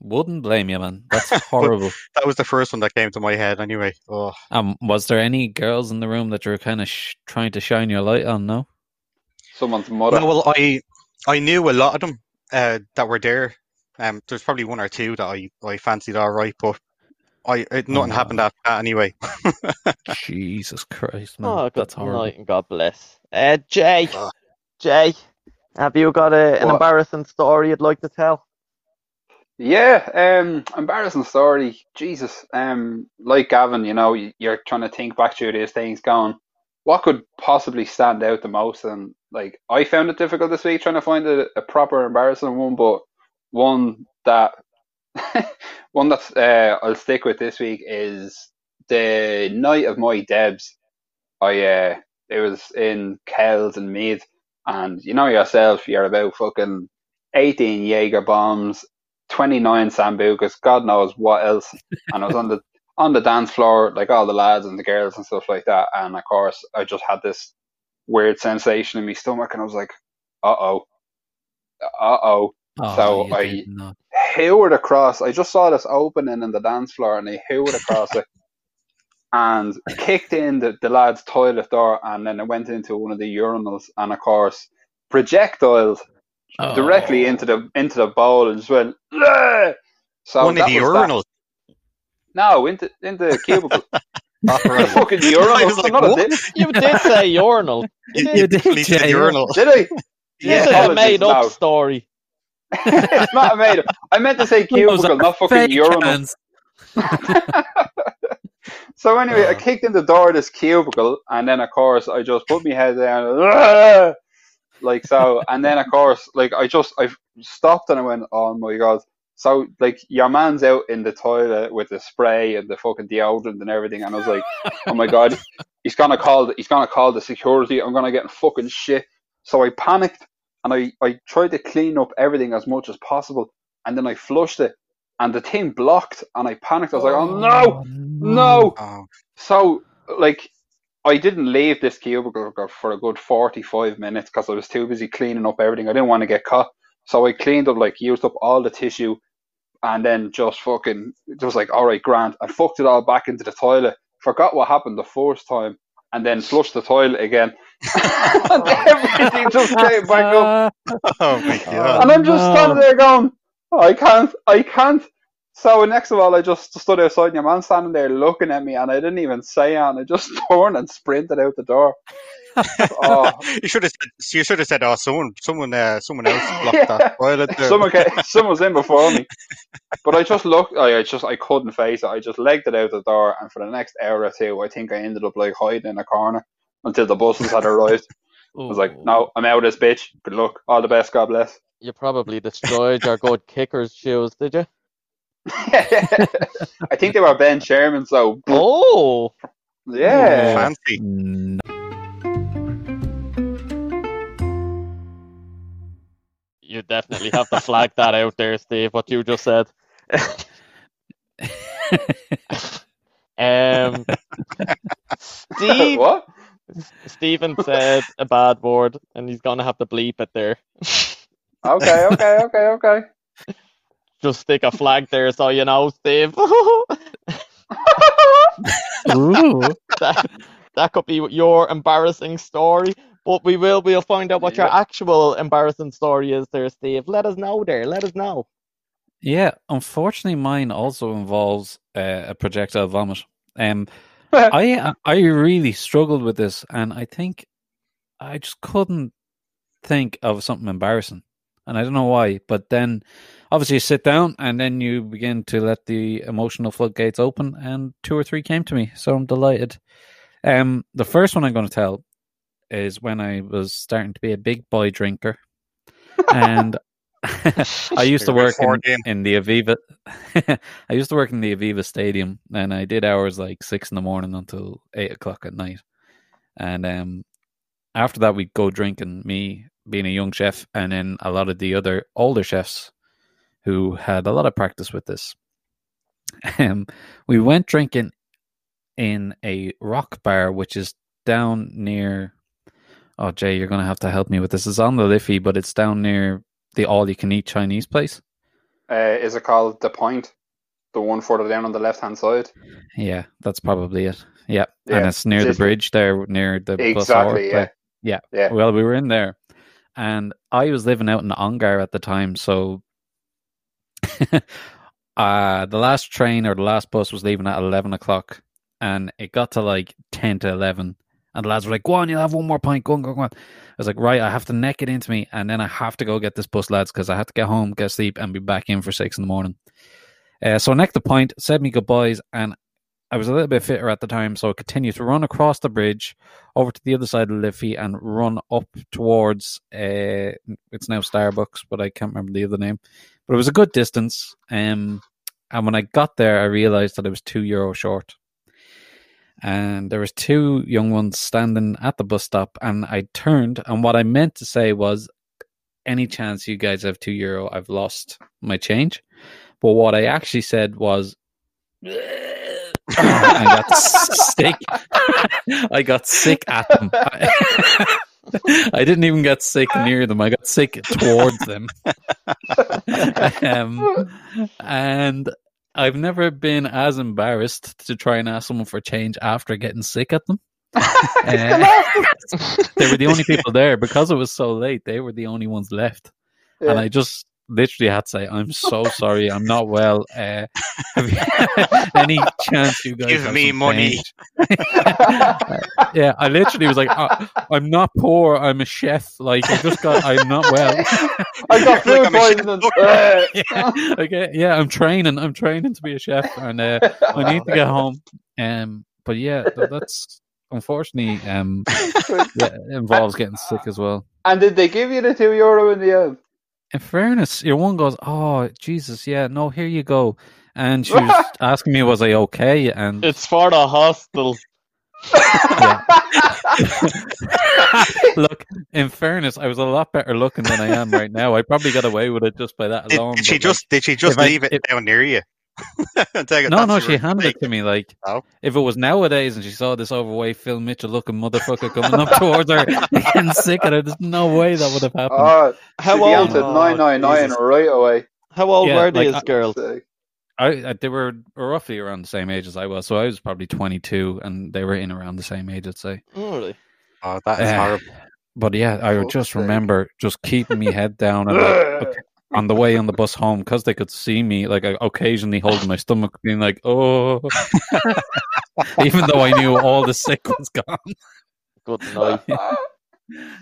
C: Wouldn't blame you, man. That's <laughs> horrible.
D: that was the first one that came to my head. Anyway, oh,
C: um, was there any girls in the room that you were kind of sh- trying to shine your light on? No.
E: Someone's mother.
D: no, well, I I knew a lot of them, uh, that were there. Um, there's probably one or two that I, I fancied all right, but I it, nothing
C: Oh.
D: happened after that anyway. <laughs>
C: Jesus Christ, man.
B: Oh, good
C: That's horrible.
B: night and God bless. Uh, Jay,
D: Ah.
B: Jay, have you got a, an
E: What?
B: embarrassing story you'd like to tell?
E: Yeah, um, embarrassing story. Jesus, um, like Gavin, you know, you- you're trying to think back through these things, going, what could possibly stand out the most? And like, I found it difficult this week trying to find a, a proper embarrassing one, but one that, <laughs> one that uh, I'll stick with this week is the night of my Debs. I uh, it was in Kells and Meath, and you know yourself, you're about fucking eighteen Jaeger bombs 29 sambucas, God knows what else. And I was on the <laughs> on the dance floor, like all the lads and the girls and stuff like that. And of course, I just had this weird sensation in my stomach, and I was like, "Uh oh, uh oh."
C: Oh,
E: So I-
C: did not.
E: Heward across. I just saw this opening in the dance floor, and I heward across it, and kicked in the, the lad's toilet door, and then I went into one of the urinals, and of course, projectiles oh. directly
C: Oh.
E: into the into the bowl and just went. "Bleh!" So
D: one of the
E: was that.
D: urinals.
E: No, into into the cubicle. The <laughs> fucking
D: I
E: urinal.
D: like,
E: Not a
D: what?
E: dip.
B: You did say urinal. <laughs> You
D: You,
B: did.
C: You did,
D: literally urinal.
E: Did I?
B: This is a made up
E: no.
B: story. <laughs>
E: it's not a made. I meant to say
C: Those
E: cubicle, not fucking
C: fake
E: urinal. <laughs> so anyway, I
D: Oh.
E: kicked in the door of this cubicle, and then of course I just put my head down, "Ah!" <laughs> like so, and then of course, like I just I stopped and I went, oh my god. So like your man's out in the toilet with the spray and the fucking deodorant and everything, and I was like, oh my god, he's gonna call the, he's gonna call the security. I'm gonna get in fucking shit. So I panicked and I I tried to clean up everything as much as possible, and then I flushed it, and the thing blocked, and I panicked. I was like, oh, oh no, no.
D: Oh,
E: So, like, I didn't leave this cubicle for a good 45 minutes because I was too busy cleaning up everything. I didn't want to get caught. So I cleaned up, like, used up all the tissue and then just fucking, just like, all right, Grant. I fucked it all back into the toilet. Forgot what happened the first time and then flushed the toilet again. And everything just came back up.
D: oh my god.
E: And I'm just
C: no.
E: standing there going, I can't, I can't. So next of all, I just stood outside, and your man standing there looking at me, and I didn't even say anything. I just <laughs> turned and sprinted out the door. <laughs> Oh,
D: you should have said. You should have said, "Oh, someone, someone, uh, someone else <laughs> blocked
E: Yeah.
D: that toilet." there."
E: someone, came, someone was in before me, but I just looked. I, I just, I couldn't face it. I just legged it out the door, and for the next hour or two, I think I ended up like hiding in a corner until the buses had arrived. I was like, no, I'm out of this bitch. Good luck. All the best. God bless.
B: You probably destroyed your good <laughs> kicker's shoes, did you? <laughs>
E: I think they were Ben Sherman, so
B: Oh,
E: yeah.
D: fancy.
C: No.
B: you definitely have to flag that out there, Steve. What you just said. <laughs> um, Steve,
E: what?
B: Stephen said a bad word, and he's gonna have to bleep it there. <laughs>
E: Okay, okay, okay, okay.
B: Just stick a flag there, so you know, Steve. <laughs>
C: Ooh.
B: that, that could be your embarrassing story. But we will we'll find out what your actual embarrassing story is there, Steve. Let us know there. Let us know.
C: Yeah, unfortunately, mine also involves uh, a projectile vomit. Um, <laughs> I I really struggled with this, and I think I just couldn't think of something embarrassing, and I don't know why. But then, obviously, you sit down, and then you begin to let the emotional floodgates open, and two or three came to me, so I'm delighted. Um, the first one I'm going to tell is when I was starting to be a big boy drinker, <laughs> and <laughs> I used to work in, in the Aviva. <laughs> I used to work in the Aviva Stadium, and I did hours like six in the morning until eight o'clock at night. And um, after that, we'd go drinking. Me being a young chef, and then a lot of the other older chefs who had a lot of practice with this. <laughs> Um, we went drinking in a rock bar, which is down near. Oh, Jay, you're going to have to help me with this. It's on the Liffey, but it's down near the all-you-can-eat Chinese place.
E: Uh, is it called the point? The one further down on the left hand side.
C: Yeah, that's probably it. Yeah,
E: Yeah,
C: and it's near the bridge there, near the bus
E: Exactly. Yeah.
C: Yeah.
E: Yeah.
C: Well, we were in there, and I was living out in Ongar at the time, so <laughs> uh, the last train or the last bus was leaving at eleven o'clock, and it got to like ten to eleven, and the lads were like, "Go on, you'll have one more pint. Go on, go on." Go on. I was like, "Right, I have to neck it into me, and then I have to go get this bus, lads, because I have to get home, get sleep, and be back in for six in the morning." Uh, so I necked the pint, said me goodbyes, and I was a little bit fitter at the time, so I continued to run across the bridge over to the other side of Liffey and run up towards uh, it's now Starbucks, but I can't remember the other name. But it was a good distance. Um, and when I got there, I realized that I was two euro short. And there was two young ones standing at the bus stop, and I turned, and what I meant to say was, "Any chance you guys have two euro? I've lost my change." But what I actually said was, I got sick. I got sick at them. I didn't even get sick near them. I got sick towards them. <laughs> um, and I've never been as embarrassed to try and ask someone for change after getting sick at them. Uh, <laughs> they were the only <laughs> people there because it was so late. They were the only ones left,
E: Yeah.
C: and I just literally had to say, "I'm so sorry. I'm not well. Uh, have you any chance you guys
D: Give
C: have
D: me
C: some
D: money." <laughs>
C: yeah, I literally was like, "Uh, "I'm not poor. I'm a chef. Like I just got. I'm not well."
E: I got <laughs>
D: Like
E: food
D: I'm a chef.
E: poisoning. Uh, <laughs>
C: yeah, okay, yeah, I'm training. I'm training to be a chef, and uh, I need to get home. Um, but yeah, th- that's unfortunately um, yeah, involves getting sick as well.
E: and did they give you the two euro in the end?
C: In fairness, your one goes, "Oh Jesus, yeah, no, here you go," and she was <laughs> asking me, "Was I okay?" And
B: It's for the hostel. <laughs> <laughs>
C: look, in fairness, I was a lot better looking than I am right now. I probably got away with it just by that
D: Did,
C: alone.
D: did she
C: but, like,
D: just did she just
C: if I-
D: leave it
C: if-
D: down near you? <laughs> Take it,
C: No, no, she handed
D: mistake.
C: it to me. Like,
D: Oh.
C: if it was nowadays and she saw this overweight Phil Mitchell looking motherfucker coming up towards her <laughs> getting sick at her, there's no way that would have happened.
E: Oh,
B: How
E: she
B: old?
E: answered
D: Oh,
E: nine nine nine
D: Jesus.
E: right away.
B: How old
C: Yeah,
B: were these
C: I-
B: girls?
C: I, I, they were roughly around the same age as I was, so I was probably 22, and they were in around the same age, I'd say.
B: Oh, really?
D: Oh, that is
C: Uh,
D: horrible.
C: But yeah, I would just
E: sake.
C: remember just keeping me head down and like, <laughs> okay, on the way on the bus home because they could see me, like I occasionally holding my stomach, being like, "Oh," <laughs> even though I knew all the sick was gone.
B: Good night. <laughs>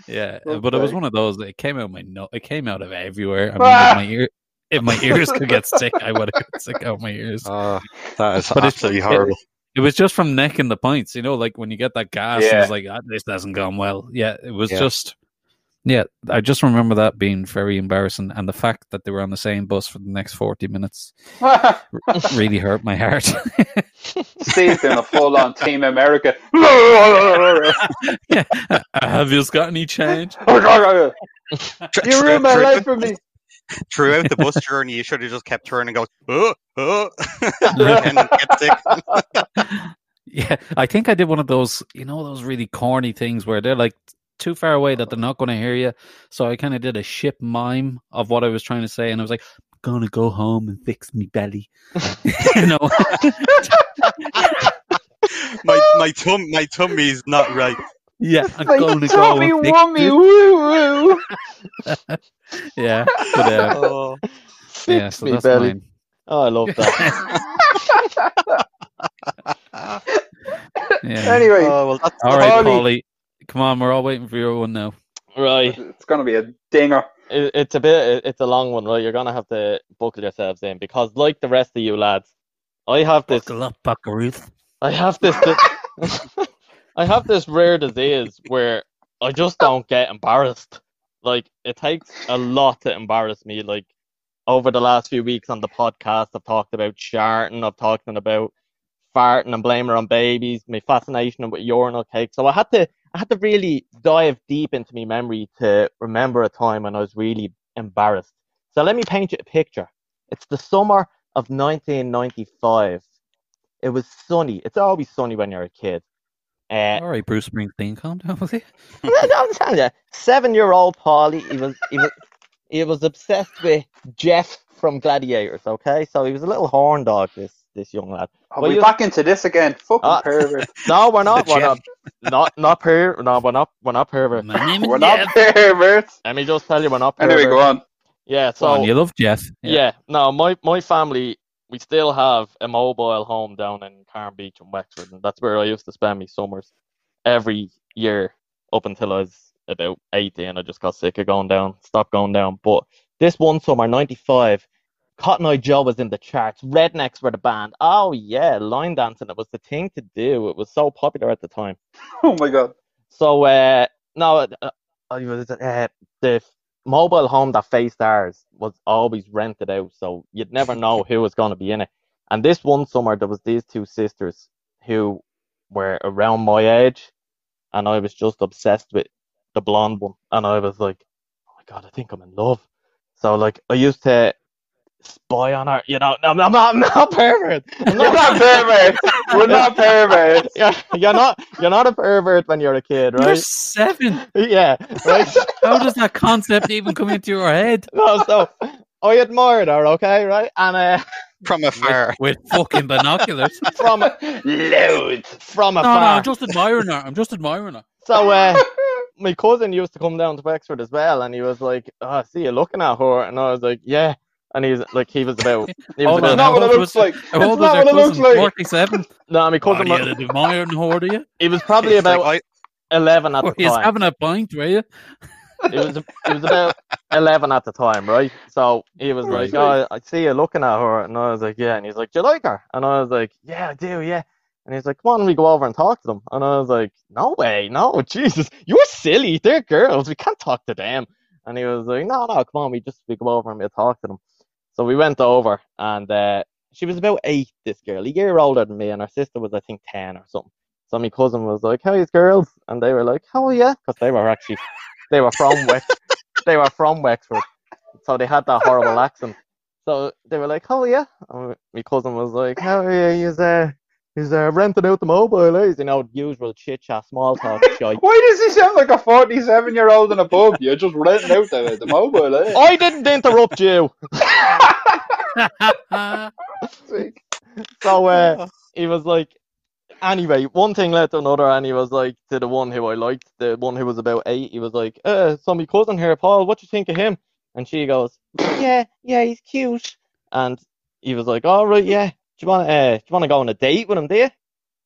C: Yeah, but it was one of those. that It came out of my no, it came out of everywhere. I mean, if my <laughs> ear, if my ears could get sick, I would have got sick out my ears.
D: Oh, that is
C: But it's-
D: absolutely
C: it-
D: horrible.
C: It was just from necking the pints, you know, like when you get that gas,
E: Yeah.
C: it's like ah, this hasn't gone well. Yeah, it was
D: Yeah.
C: just. Yeah, I just remember that being very embarrassing, and the fact that they were on the same bus for the next forty minutes <laughs> really hurt my heart. <laughs>
E: Steve's doing a full on Team America. <laughs>
C: yeah. Have you got any change?
E: you
D: Thr-
E: ruined my
D: throughout-
E: life for me.
D: Throughout the bus journey, you should have just kept turning and going, oh, oh, and get sick.
C: Yeah, I think I did one of those, you know, those really corny things where they're like too far away that they're not going to hear you. So I kind of did a ship mime of what I was trying to say, and I was like, "I'm gonna go home and fix me belly." <laughs> <laughs> you know,
D: My my tum my tummy's not right.
C: yeah, I'm
E: Like,
C: going to go
E: Tommy
C: and fix
E: Wummy. Woo Woo. <laughs>
C: Yeah, but, uh,
D: Oh,
C: yeah,
B: Fix
C: so
B: me
C: that's
B: belly.
C: mine.
B: Oh, I love that.
C: Yeah.
E: Anyway,
D: oh, well, that's
C: all right,
E: Paulie.
C: Paulie, come on, we're all waiting for your one now.
B: right.
E: it's going to be a dinger.
B: It, it's a bit. It's a long one, right? You're gonna have to buckle yourselves in because, like the rest of you lads, I have this.
C: Buckle up, Buckaroos.
B: I have this. <laughs> I have this rare disease where I just don't get embarrassed. Like it takes a lot to embarrass me. Like over the last few weeks on the podcast, I've talked about sharting. I've talked about farting and blaming on babies. My fascination with urinal cake. So I had to. I had to really dive deep into my memory to remember a time when I was really embarrassed. So let me paint you a picture. It's the summer of 1995. It was sunny. It's always sunny when you're a kid. Uh,
C: All right, Bruce Springsteen, calm down, will you? <laughs>
B: I'm telling you, seven-year-old Paulie, he was he was he was obsessed with Jet from Gladiators. Okay, so he was a little horn dog. This this young lad.
E: Are
B: Well,
E: we
B: you-
E: back into this again? Fucking
B: Ah.
E: pervert. <laughs>
B: No, we're not. We're not. not not per no, we're not we're not pervert.
C: My name is
E: We're not perverts.
B: Let me just tell you, we're not pervert.
E: Anyway, go on.
B: Yeah,
C: Go on,
B: so
C: you love Jet.
B: yeah. no, my my family we still have a mobile home down in Carne Beach in Wexford, and that's where I used to spend my summers every year up until I was about eighteen. I just got sick of going down, stopped going down. But this one summer, '95, Cotton Eye Joe was in the charts. Rednex were the band. Oh yeah, line dancing. It was the thing to do. It was so popular at the time. <laughs>
E: Oh my god.
B: So uh, no, uh, uh, uh, the mobile home that faced ours was always rented out, so you'd never <laughs> know who was going to be in it. And this one summer, there was these two sisters who were around my age, and I was just obsessed with the blonde one, and I was like, oh my god, I think I'm in love. So like, I used to spy on her, you know. I'm, I'm not, I'm not pervert. I'm
E: We're not <laughs> perverts. We're not perverts.
B: you're, you're not you're not a pervert when you're a kid, right?
C: You're seven.
B: yeah, right. <laughs>
C: How does that concept even come into your head?
B: no, so I admired her, okay, right? And uh,
D: From afar.
C: With fucking binoculars. <laughs>
B: from
E: Loads.
B: from
C: afar. No,
B: no,
C: I'm just admiring her. I'm just admiring her.
B: So uh, my cousin used to come down to Wexford as well, and he was like, "Oh, I see you looking at her," and I was like, "Yeah." And he's like, he was about, he was
C: Hold
B: about
C: on,
E: not
C: how
E: what it
C: old
E: looks
C: was-
E: like.
C: How
E: It's
C: old was
E: not
C: your
E: what it looks
C: cousin?
E: like.
C: 47?
B: no, my
C: Oh,
B: cousin,
C: you
B: was,
C: had admiring her, do you?
B: he was probably
D: It's like,
B: about
D: I,
B: eleven at
C: Were
B: the
C: you
B: time.
C: having a pint, were you?
B: It was it was about eleven at the time, right? So he was like,
E: Right.
B: "Oh, I see you looking at her," and I was like, "Yeah," and he's like, "Do you like her?" And I was like, "Yeah, I do, yeah." And he's like, "Come on, we go over and talk to them." And I was like, "No way, no, <laughs> Jesus, you're silly. They're girls. We can't talk to them." And he was like, "No, no, come on, we just we go over and we talk to them." So we went over, and uh, she was about eight. This girl, a year older than me, and her sister was, I think, ten or something. So my cousin was like, How are "How is girls?" And they were like, How are you? because they were actually they were from Wex, they were from Wexford, so they had that horrible accent. So they were like, "Oh yeah," and my cousin was like, "How are you? He's uh, he's uh, renting out the mobile, eh?" You know, usual chit chat, small talk, <laughs> shite.
E: Why does he sound like a 47 year old in a pub? You're just renting out the, the mobile, eh?
B: I didn't interrupt you. <laughs> <laughs> So uh, he was like, anyway, one thing led to another, and he was like to the one who I liked, the one who was about eight. He was like, "Uh, so my cousin here, Paul. What do you think of him?" And she goes, "Yeah, yeah, he's cute." And he was like, "All right, yeah. Do you want uh, do you want to go on a date with him, do you?"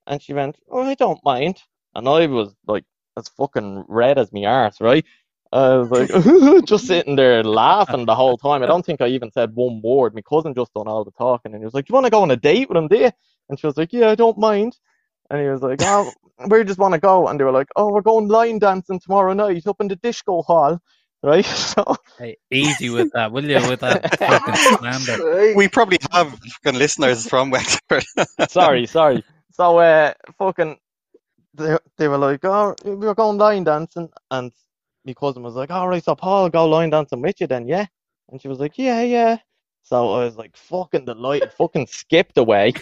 B: And she went, "Oh, I don't mind." And I was like, as fucking red as me arse, right? I was like, <laughs> just sitting there laughing the whole time. I don't think I even said one word. My cousin just done all the talking, and he was like, "Do you want to go on a date with him, do you?" And she was like, "Yeah, I don't mind." And he was like, <laughs> "Oh, you just want to go?" And they were like, "Oh, we're going line dancing tomorrow night up in the disco hall." Right? <laughs> So
C: Hey, easy with that, will you? With that <laughs> fucking slander.
E: Sick.
D: we probably have fucking listeners from Wexford. <laughs>
B: sorry, sorry. So uh, fucking, they they were like, "Oh, we were going line dancing," and my cousin was like, "All right, so Paul go line dancing with you then, yeah?" And she was like, "Yeah, yeah." So I was like, fucking delighted, fucking skipped away.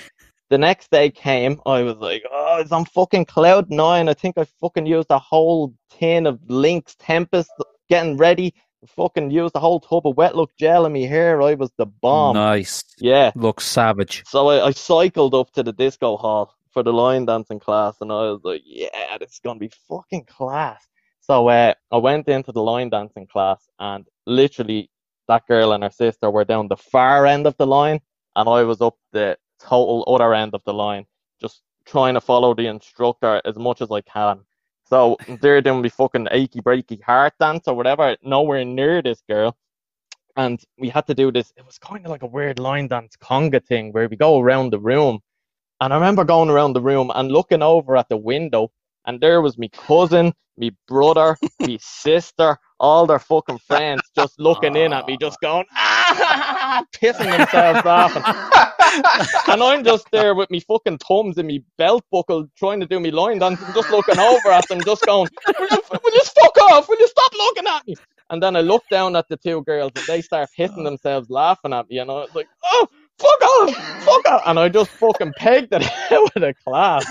B: The next day came, I was like, oh, it's on fucking cloud nine. I think I fucking used a whole tin of Lynx Tempest getting ready. Fucking used a whole tub of wet look gel in my hair. I was the bomb.
C: Nice.
B: Yeah.
C: Looks savage.
B: So I, I cycled up to the disco hall for the line dancing class, and I was like, yeah, this is gonna be fucking class. So uh, I went into the line dancing class, and literally that girl and her sister were down the far end of the line, and I was up the total other end of the line, just trying to follow the instructor as much as I can. So they're doing me fucking achy breaky heart dance or whatever, nowhere near this girl. And we had to do this. It was kind of like a weird line dance conga thing where we go around the room. And I remember going around the room and looking over at the window, and there was me cousin, me brother, <laughs> me sister, all their fucking friends just looking in at me, just going, ah, pissing themselves off. And, <laughs> and I'm just there with me fucking thumbs in me belt buckle trying to do me line dance and just looking over at them, just going, will you, will you fuck off? Will you stop looking at me? And then I look down at the two girls and they start hitting themselves laughing at me. And I was like, oh, fuck off, fuck off. And I just fucking pegged it <laughs> out of the class.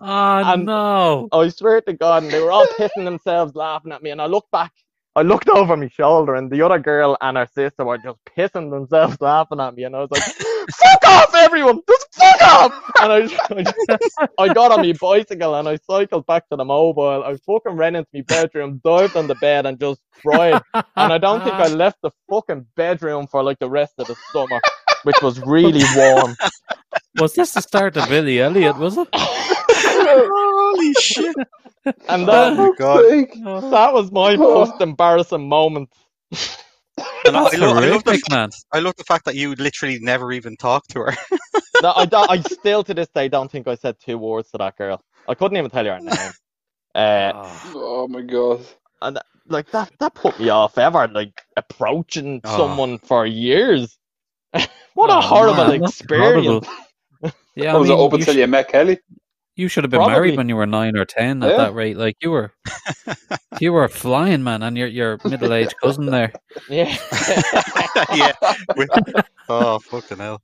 C: Oh,
B: And-
C: no.
B: I swear to God, and they were all pissing themselves laughing at me. And I looked back, I looked over my shoulder, and the other girl and her sister were just pissing themselves laughing at me. And I was like, fuck off, everyone! Just fuck off! And I, I, just- I got on my bicycle and I cycled back to the mobile. I fucking ran into my bedroom, dived on the bed, and just cried. And I don't think I <laughs> left the fucking bedroom for like the rest of the summer, which was really warm.
C: Was this the start of Billy Elliot? Was it?
D: Holy shit!
B: And
D: Oh
B: that,
D: my god!
E: Oh.
B: That was my oh. most embarrassing moment.
D: And I,
C: That's
D: I, lo- I love the
C: horrific, man.
D: I love the fact that you literally never even talked to her. <laughs>
B: No, I, don't, I still to this day don't think I said two words to that girl. I couldn't even tell you her <laughs> name. Uh, ah.
E: oh my god.
B: and like that, that put me off ever. Like approaching
D: Oh.
B: someone for years. <laughs> what a
C: Oh,
B: horrible
C: man,
B: experience.
C: horrible. Yeah, I
E: was
C: mean,
E: it up
C: you,
E: until
C: sh-
E: you met Kelly?
C: You should have been
B: Probably.
C: married when you were nine or ten at
E: Yeah.
C: that rate. Like you were, <laughs> you were flying, man, and your your middle aged <laughs> cousin there.
B: Yeah. <laughs>
D: yeah. With- oh fucking hell!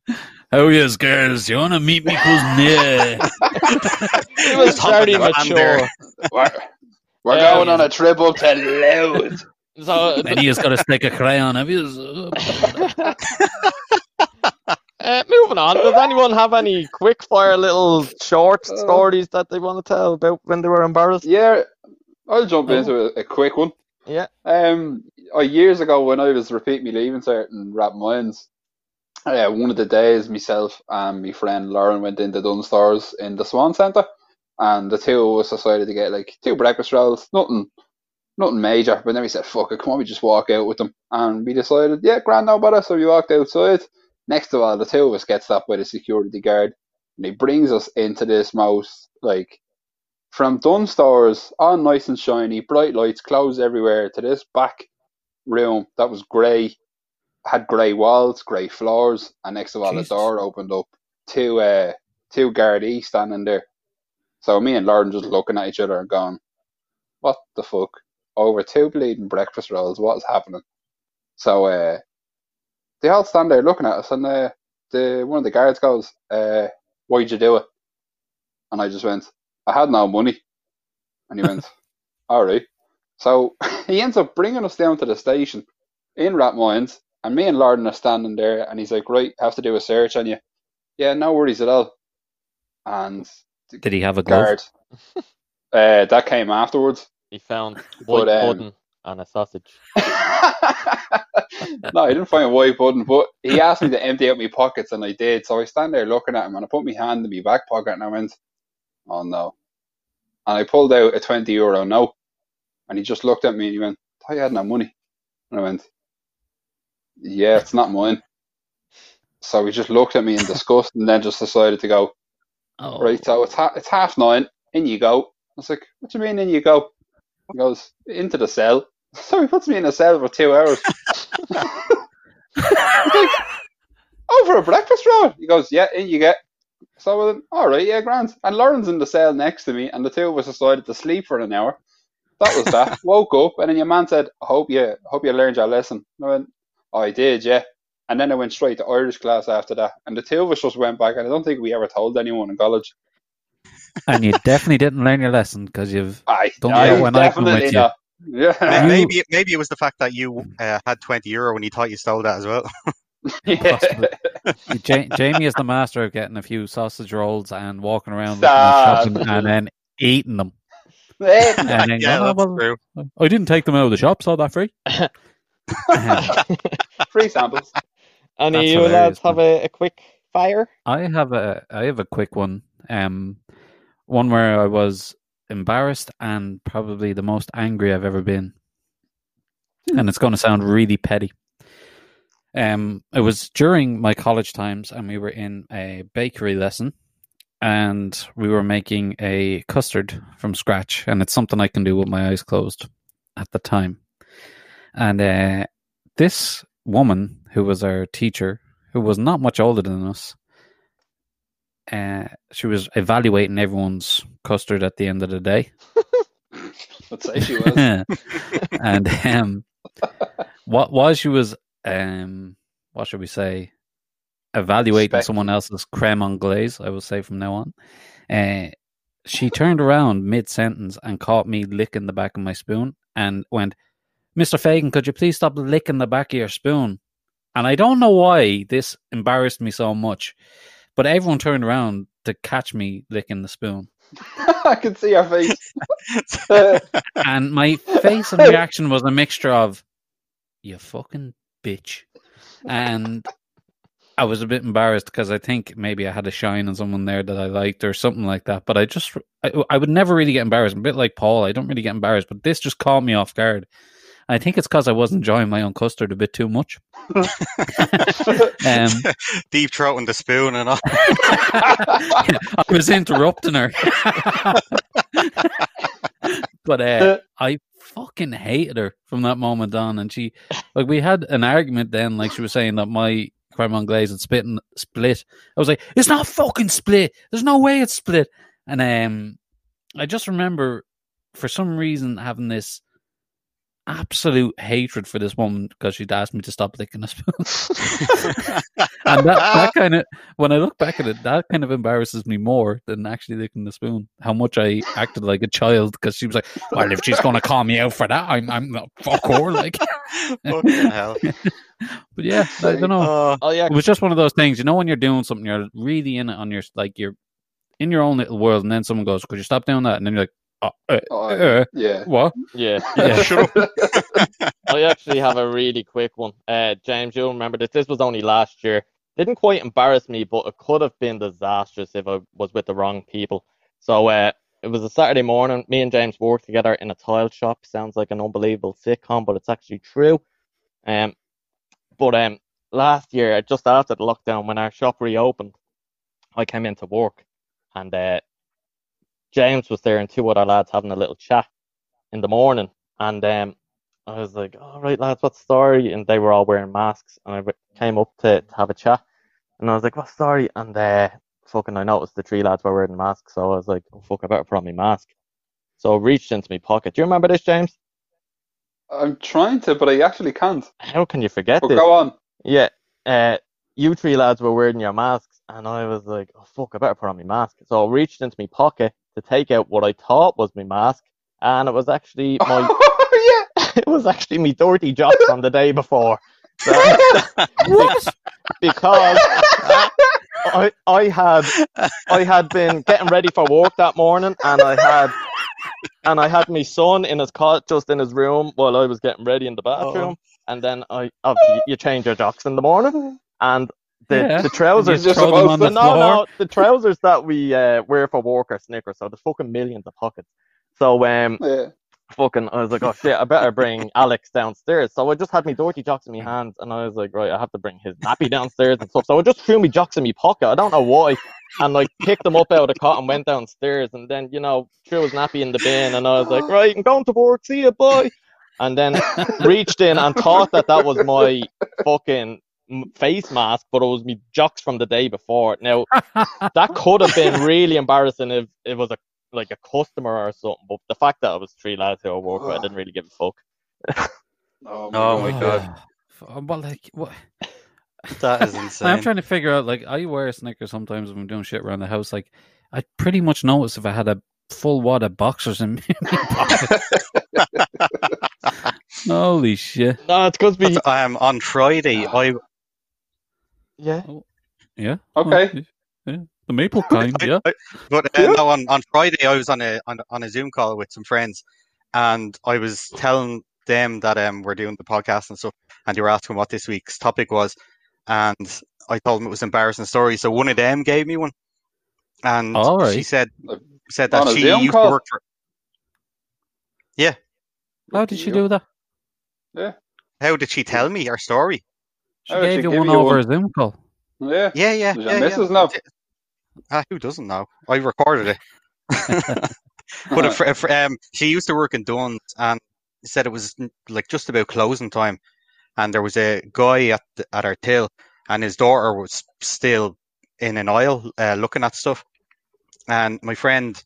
C: Oh yes, girls, you wanna meet me cousin? Yeah.
B: he was
D: Just humping
B: very mature.
E: We're, we're
B: Yeah.
E: going on a trip up to Louth.
B: So,
C: Benny has got a stick of crayon. Have you?
B: Uh, moving on. Does <laughs> anyone have any quick fire little short
E: Uh,
B: stories that they want to tell about when they were embarrassed?
E: Yeah, I'll jump
B: Oh.
E: into a, a quick one.
B: Yeah.
E: Um, uh, years ago when I was repeating me leaving certain Rathmines, uh, one of the days myself and my friend Lauren went into Dunnes Stores in the Swan Centre, and the two of us decided to get like two breakfast rolls, nothing, nothing major. But then we said, "Fuck it, come on, we just walk out with them," and we decided, "Yeah, grand, no bother." So we walked outside. Next of all, the two of us get stopped by the security guard, and he brings us into this most like from Dunnes Stores, all nice and shiny, bright lights, clothes everywhere, to this back room that was grey, had grey walls, grey floors, and next of all,
C: Jesus.
E: the door opened up. Two, uh, two Gardaí standing there. So me and Lauren just looking at each other and going, "What the fuck?" Over two bleeding breakfast rolls. What's happening? So uh, they all stand there looking at us, and uh, the one of the guards goes, uh, "Why'd you do it?" And I just went, I had no money. And he went, <laughs> all right. So <laughs> he ends up bringing us down to the station in Rathmines, and me and Lauren are standing there, and he's like, right, have to do a search on you. Yeah, no worries at all. And the
C: Did he have a glove?
E: guard, <laughs> uh, that came afterwards.
B: He found white
E: But, um,
B: pudding and a sausage. <laughs>
E: no, I didn't find a white button, but he asked me to empty out my pockets, and I did. So I stand there looking at him, and I put my hand in my back pocket, and I went, "Oh no!" And I pulled out a twenty euro note, and he just looked at me and he went, "I had no money," and I went, "Yeah, it's not mine." So he just looked at me in disgust, and then just decided to go,
C: Oh,
E: "Right, so it's ha- it's half nine. In you go." I was like, "What do you mean in you go?" He goes, "Into the cell." <laughs> So he puts me in a cell for two hours. <laughs> Like, oh, for a breakfast roll? He goes, yeah, in you get. So I went, all right, yeah, grand. And Lauren's in the cell next to me, and the two of us decided to sleep for an hour. That was that. <laughs> Woke up, and then your man said, I hope you, hope you learned your lesson. And I went, oh, I did, yeah. And then I went straight to Irish class after that. And the two of us just went back, and I don't think we ever told anyone in college.
C: and you definitely didn't learn your lesson because you've
E: I,
C: Don't
E: I
C: go when I come with you.
E: not.
D: May-
E: Yeah.
D: Maybe maybe it was the fact that you uh, had twenty euro when you thought you stole that as well. <laughs>
E: yeah.
C: Possibly. <laughs> Ja- Jamie is the master of getting a few sausage rolls and walking around looking
E: Stop.
C: at shops and, and then eating them. And then
D: yeah,
C: "Oh,
D: that's
C: well,
D: true.
C: I didn't take them out of the shop, so that free. <laughs>
E: Free samples.
B: Any
C: That's
B: of you lads have a, a quick fire?
C: I have a I have a quick one. Um, one where I was embarrassed and probably the most angry I've ever been, and it's going to sound really petty. Um, it was during my college times, and we were in a bakery lesson, and we were making a custard from scratch, and it's something I can do with my eyes closed at the time. And uh, this woman, who was our teacher, who was not much older than us, uh, she was evaluating everyone's custard at the end of the day. <laughs>
E: Let's say she was. <laughs>
C: and um, what while she was um, what should we say, evaluating
E: Spec-
C: someone else's creme anglaise, I will say from now on, uh, she turned around mid sentence and caught me licking the back of my spoon and went, "Mister Fagan, could you please stop licking the back of your spoon?" and I don't know why this embarrassed me so much, but everyone turned around to catch me licking the spoon, <laughs>
E: I can see your face. <laughs>
C: and my face and reaction was a mixture of "you fucking bitch," and I was a bit embarrassed because I think maybe I had a shine on someone there that I liked or something like that. But I just, I, I would never really get embarrassed. I'm a bit like Paul. I don't really get embarrassed, but this just caught me off guard. I think it's because I was enjoying my own custard a bit too much. <laughs> um, <laughs>
D: Deep throating the spoon and all. <laughs>
C: I was interrupting her. but uh, I fucking hated her from that moment on. And she, like, we had an argument then, like, she was saying that my creme anglaise had split, and split. I was like, it's not fucking split. There's no way it's split. And um, I just remember, for some reason, having this absolute hatred for this woman because she'd asked me to stop licking a spoon. <laughs> and that, that kind of, when I look back at it, that kind of embarrasses me more than actually licking the spoon. How much I acted like a child because she was like, "Well, if she's going to call me out for that, I'm, I'm not fuck her." Like, <laughs>
D: Fucking hell. <laughs>
C: but yeah, I don't know.
D: Oh,
B: Oh yeah,
C: It was just one of those things, you know, when you're doing something, you're really in it on your like you're in your own little world, and then someone goes, "Could you stop doing that?" And then you're like, "Oh, uh,
E: Oh,
C: uh,
E: yeah.
C: what?"
B: yeah.
C: Yeah. <laughs>
D: shut <laughs> up.
B: I actually have a really quick one. Uh, James, you'll remember this. This was only last year. Didn't quite embarrass me, but it could have been disastrous if I was with the wrong people. So uh, it was a Saturday morning. Me and James worked together in a tile shop. Sounds like an unbelievable sitcom, but it's actually true. Um, but um, last year, just after the lockdown, when our shop reopened, I came into work, and uh, James was there and two other lads having a little chat in the morning, and um, I was like, "All right, lads, what's the story?" And they were all wearing masks, and I came up to, to have a chat, and I was like, "What's the story?" And uh, fucking, I noticed the three lads were wearing masks, so I was like, "Oh fuck, I better put on my mask." So I reached into my pocket. Do you remember this, James?
E: I'm trying to, but I actually can't.
B: How can you forget
E: But
B: this?
E: go on.
B: Yeah, uh, you three lads were wearing your masks, and I was like, "Oh fuck, I better put on my mask." So I reached into my pocket to take out what I thought was my mask, and it was actually <laughs> my
E: yeah. <laughs>
B: it was actually me dirty jocks from the day before. So, <laughs>
C: What?
B: because I I had I had been getting ready for work that morning, and I had and I had my son in his cot just in his room while I was getting ready in the bathroom, and then I obviously you change your jocks in the morning, and the
C: Yeah.
B: the trousers.
E: You're
C: throw them on the
E: to-
B: no,
C: floor.
B: no, the trousers that we uh, wear for work are Snickers, so there's fucking millions of pockets. So um,
E: Yeah.
B: fucking, I was like, oh shit, I better bring <laughs> Alex downstairs. So I just had my dirty jocks in my hands, and I was like, right, I have to bring his nappy downstairs and stuff. So I just threw my jocks in my pocket. I don't know why, and like picked them up out of the cot and went downstairs, and then you know threw his nappy in the bin, and I was like, right, I'm going to work. See you, bye. And then reached in and thought that that was my fucking m- face mask, but it was me jocks from the day before. Now <laughs> that could have been really embarrassing if it was a like a customer or something. But the fact that it was three lads who I work with, I didn't really give a fuck. <laughs>
E: Oh,
D: Oh my God. <sighs>
C: Oh, Well, like, what? <laughs>
D: That is insane.
C: I'm trying to figure out. Like, I wear a Snickers sometimes when I'm doing shit around the house. Like, I pretty much notice if I had a full wad of boxers in my pocket. Holy shit!
B: No, it's because we.
D: um, on Friday, I
B: Yeah.
C: Yeah.
E: Okay.
C: Oh, yeah. The maple kind. Yeah.
D: But uh,
E: Yeah.
D: no, on, on Friday I was on a on, on a Zoom call with some friends, and I was telling them that um we're doing the podcast and stuff, and they were asking what this week's topic was, and I told them it was embarrassing story. So one of them gave me one, and
C: All
D: she said said that
E: a
D: she used
E: call?
D: to work for. Yeah.
C: How did she do that? Yeah.
D: How did she tell me her story?
C: She
E: Oh,
C: gave
E: she
C: you one over
E: one.
C: a Zoom call.
E: Yeah.
D: Yeah, yeah,
E: Does
D: yeah, yeah.
E: missus know?
D: Ah, who doesn't know? I recorded it. <laughs> But if, if, um, she used to work in Dunnes and said it was like just about closing time, and there was a guy at the, at our till, and his daughter was still in an aisle uh, looking at stuff, and my friend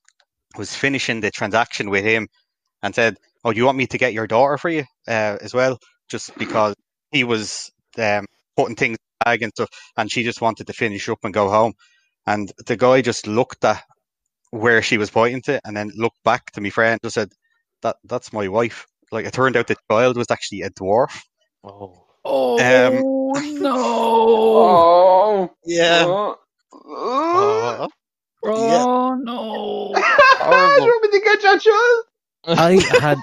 D: was finishing the transaction with him, and said, "Oh, do you want me to get your daughter for you uh, as well?" Just because he was um, putting things in the bag and stuff, and she just wanted to finish up and go home, and the guy just looked at where she was pointing to, and then looked back to my friend and just said, "That that's my wife." Like it turned out the child was actually a dwarf.
B: Oh.
C: Oh
D: Um,
C: no!
E: Oh.
D: Yeah.
E: Oh.
D: Oh,
C: Oh no!
E: Do you want me to get your child?
C: I had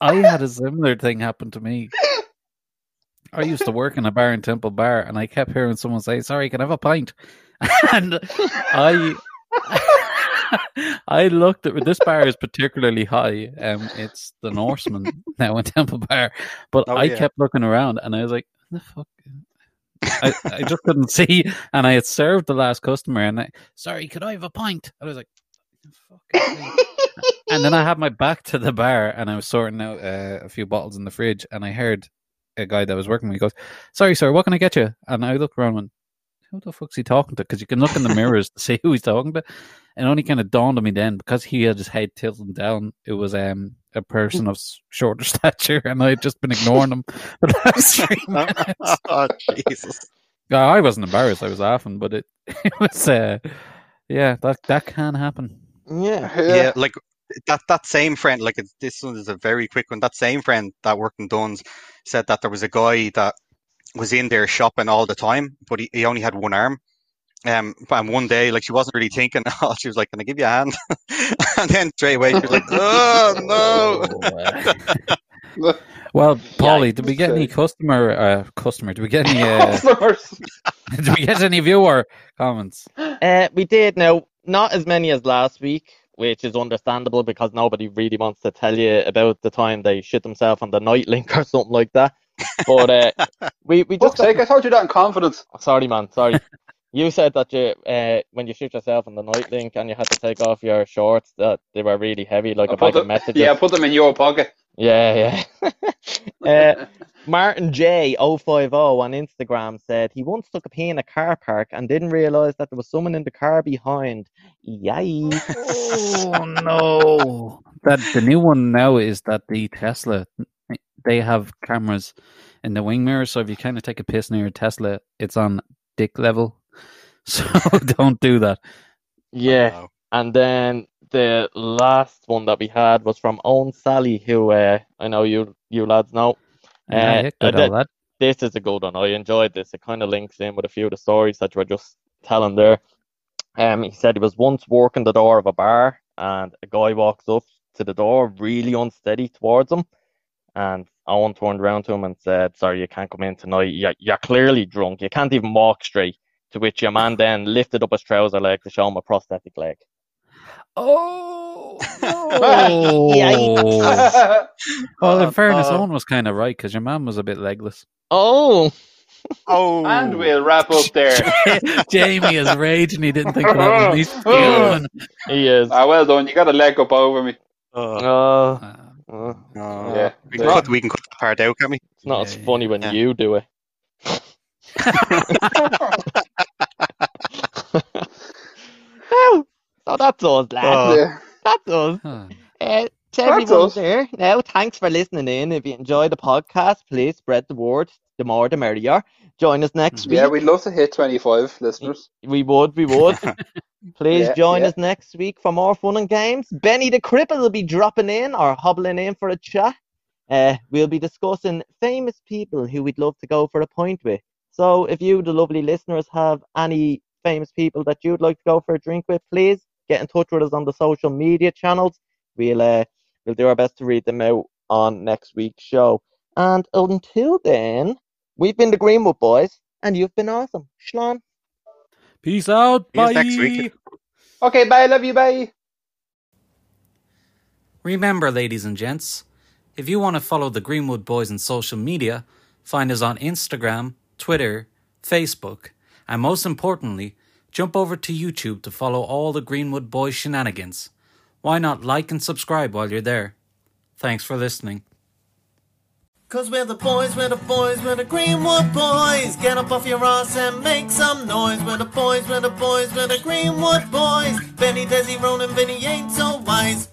C: I had a similar thing happen to me. <laughs> I used to work in a bar in Temple Bar, and I kept hearing someone say, "Sorry, can I have a pint?" <laughs> And I, <laughs> I looked at this bar is particularly high. Um, it's the Norseman now in Temple Bar, but
D: Oh,
C: I
D: yeah.
C: kept looking around, and I was like, "The fuck." I, I just couldn't <laughs> see, and I had served the last customer, and I, sorry, could I have a pint? I was like, "Fuck." and then I had my back to the bar and I was sorting out uh, a few bottles in the fridge and I heard a guy that was working with me goes, Sorry, sir, what can I get you? And I looked around and Who the fuck's he talking to? Because you can look in the mirrors to see who he's talking to. And only kind of dawned on me then because he had his head tilted down. It was um, a person of shorter <laughs> stature and I had just been ignoring him <laughs> for the last three <laughs> minutes.
D: oh, Jesus.
C: I wasn't embarrassed. I was laughing, but it, it was, uh, yeah, that, that can happen.
B: Yeah.
D: Yeah, like that that same friend, like it's, this one is a very quick one. That same friend that worked in Dunnes said that there was a guy that was in there shopping all the time, but he, he only had one arm. Um, and one day, like she wasn't really thinking. <laughs> she was like, "Can I give you a hand?" <laughs> and then straight away, she was like, "Oh no!" <laughs>
C: Well, Paulie, did we get any customer uh, customer? Did we get any uh, did we get any viewer comments?
B: Uh, we did now, not as many as last week, which is understandable because nobody really wants to tell you about the time they shit themselves on the Nitelink <laughs> or something like that. But uh, <laughs> we we just
E: Fuck's sake, I told you that in confidence.
B: sorry, man, sorry. You said that you uh, when you shoot yourself on the Nitelink and you had to take off your shorts that they were really heavy, like
E: I
B: a
E: put
B: bag of
E: them,
B: messages.
E: yeah, put them in your pocket.
B: Yeah, yeah. <laughs> uh, Martin J 050 on Instagram said he once took a pee in a car park and didn't realise that there was someone in the car behind. Yikes.
C: Oh no! That the new one now is that the Tesla they have cameras in the wing mirror, so if you kind of take a piss near a Tesla, it's on dick level. <laughs> So don't do that.
B: Yeah.
D: Oh,
B: And then the last one that we had was from Owen Sally, who uh, I know you you lads know.
C: Uh,
B: Uh,
C: old lad.
B: This is a good one. I enjoyed this. It kind of links in with a few of the stories that you were just telling there. Um, he said he was once walking the door of a bar, and a guy walks up to the door, really unsteady towards him, and Owen turned around to him and said, "Sorry, you can't come in tonight. You're, you're clearly drunk. You can't even walk straight." To which your man then lifted up his trouser leg to show him a prosthetic leg.
C: Oh <laughs>
B: Yikes. <laughs>
C: Well, in
D: Uh,
C: fairness,
D: uh,
C: Owen was kind of right because your man was a bit legless.
B: Oh,
D: oh,
E: and we'll wrap up there. <laughs>
C: Jamie is raging. He didn't think that was me stealing.
B: he is.
E: Ah, well done. You got a leg up over me.
D: Oh,
B: Oh,
C: Uh,
B: oh.
E: Yeah.
D: We can, cut, we can cut that part out, can we?
B: It's not as
C: Yeah,
B: funny when
D: yeah.
B: you do it. Oh, so that's us, lads.
D: Oh.
E: Yeah.
B: That's us.
C: huh.
B: Uh, to
E: That's
B: everyone
E: us.
B: there, now, thanks for listening in. If you enjoy the podcast, please spread the word. The more, the merrier. Join us next week.
E: Yeah, we'd love to hit 25 listeners.
B: We would, we would. <laughs> Please
E: Yeah,
B: join
E: yeah.
B: us next week for more fun and games. Benny the Cripple will be dropping in or hobbling in for a chat. Uh, we'll be discussing famous people who we'd love to go for a pint with. So if you, the lovely listeners, have any famous people that you'd like to go for a drink with, please get in touch with us on the social media channels. We'll uh, we'll do our best to read them out on next week's show. And until then, we've been the Greenwood Boys, and you've been awesome. Shlon.
C: Peace out.
D: See
C: Bye.
D: next week.
E: Okay, bye. Love you. Bye.
C: Remember, ladies and gents, if you want to follow the Greenwood Boys on social media, find us on Instagram, Twitter, Facebook, and most importantly, jump over to YouTube to follow all the Greenwood Boys shenanigans. Why not like and subscribe while you're there? Thanks for listening.
A: Cause we're the boys, we're the boys, we're the Greenwood boys. Get up off your ass and make some noise. We're the boys, we're the boys, we're the Greenwood boys. Benny, Desi, Ronan, Vinny ain't so wise.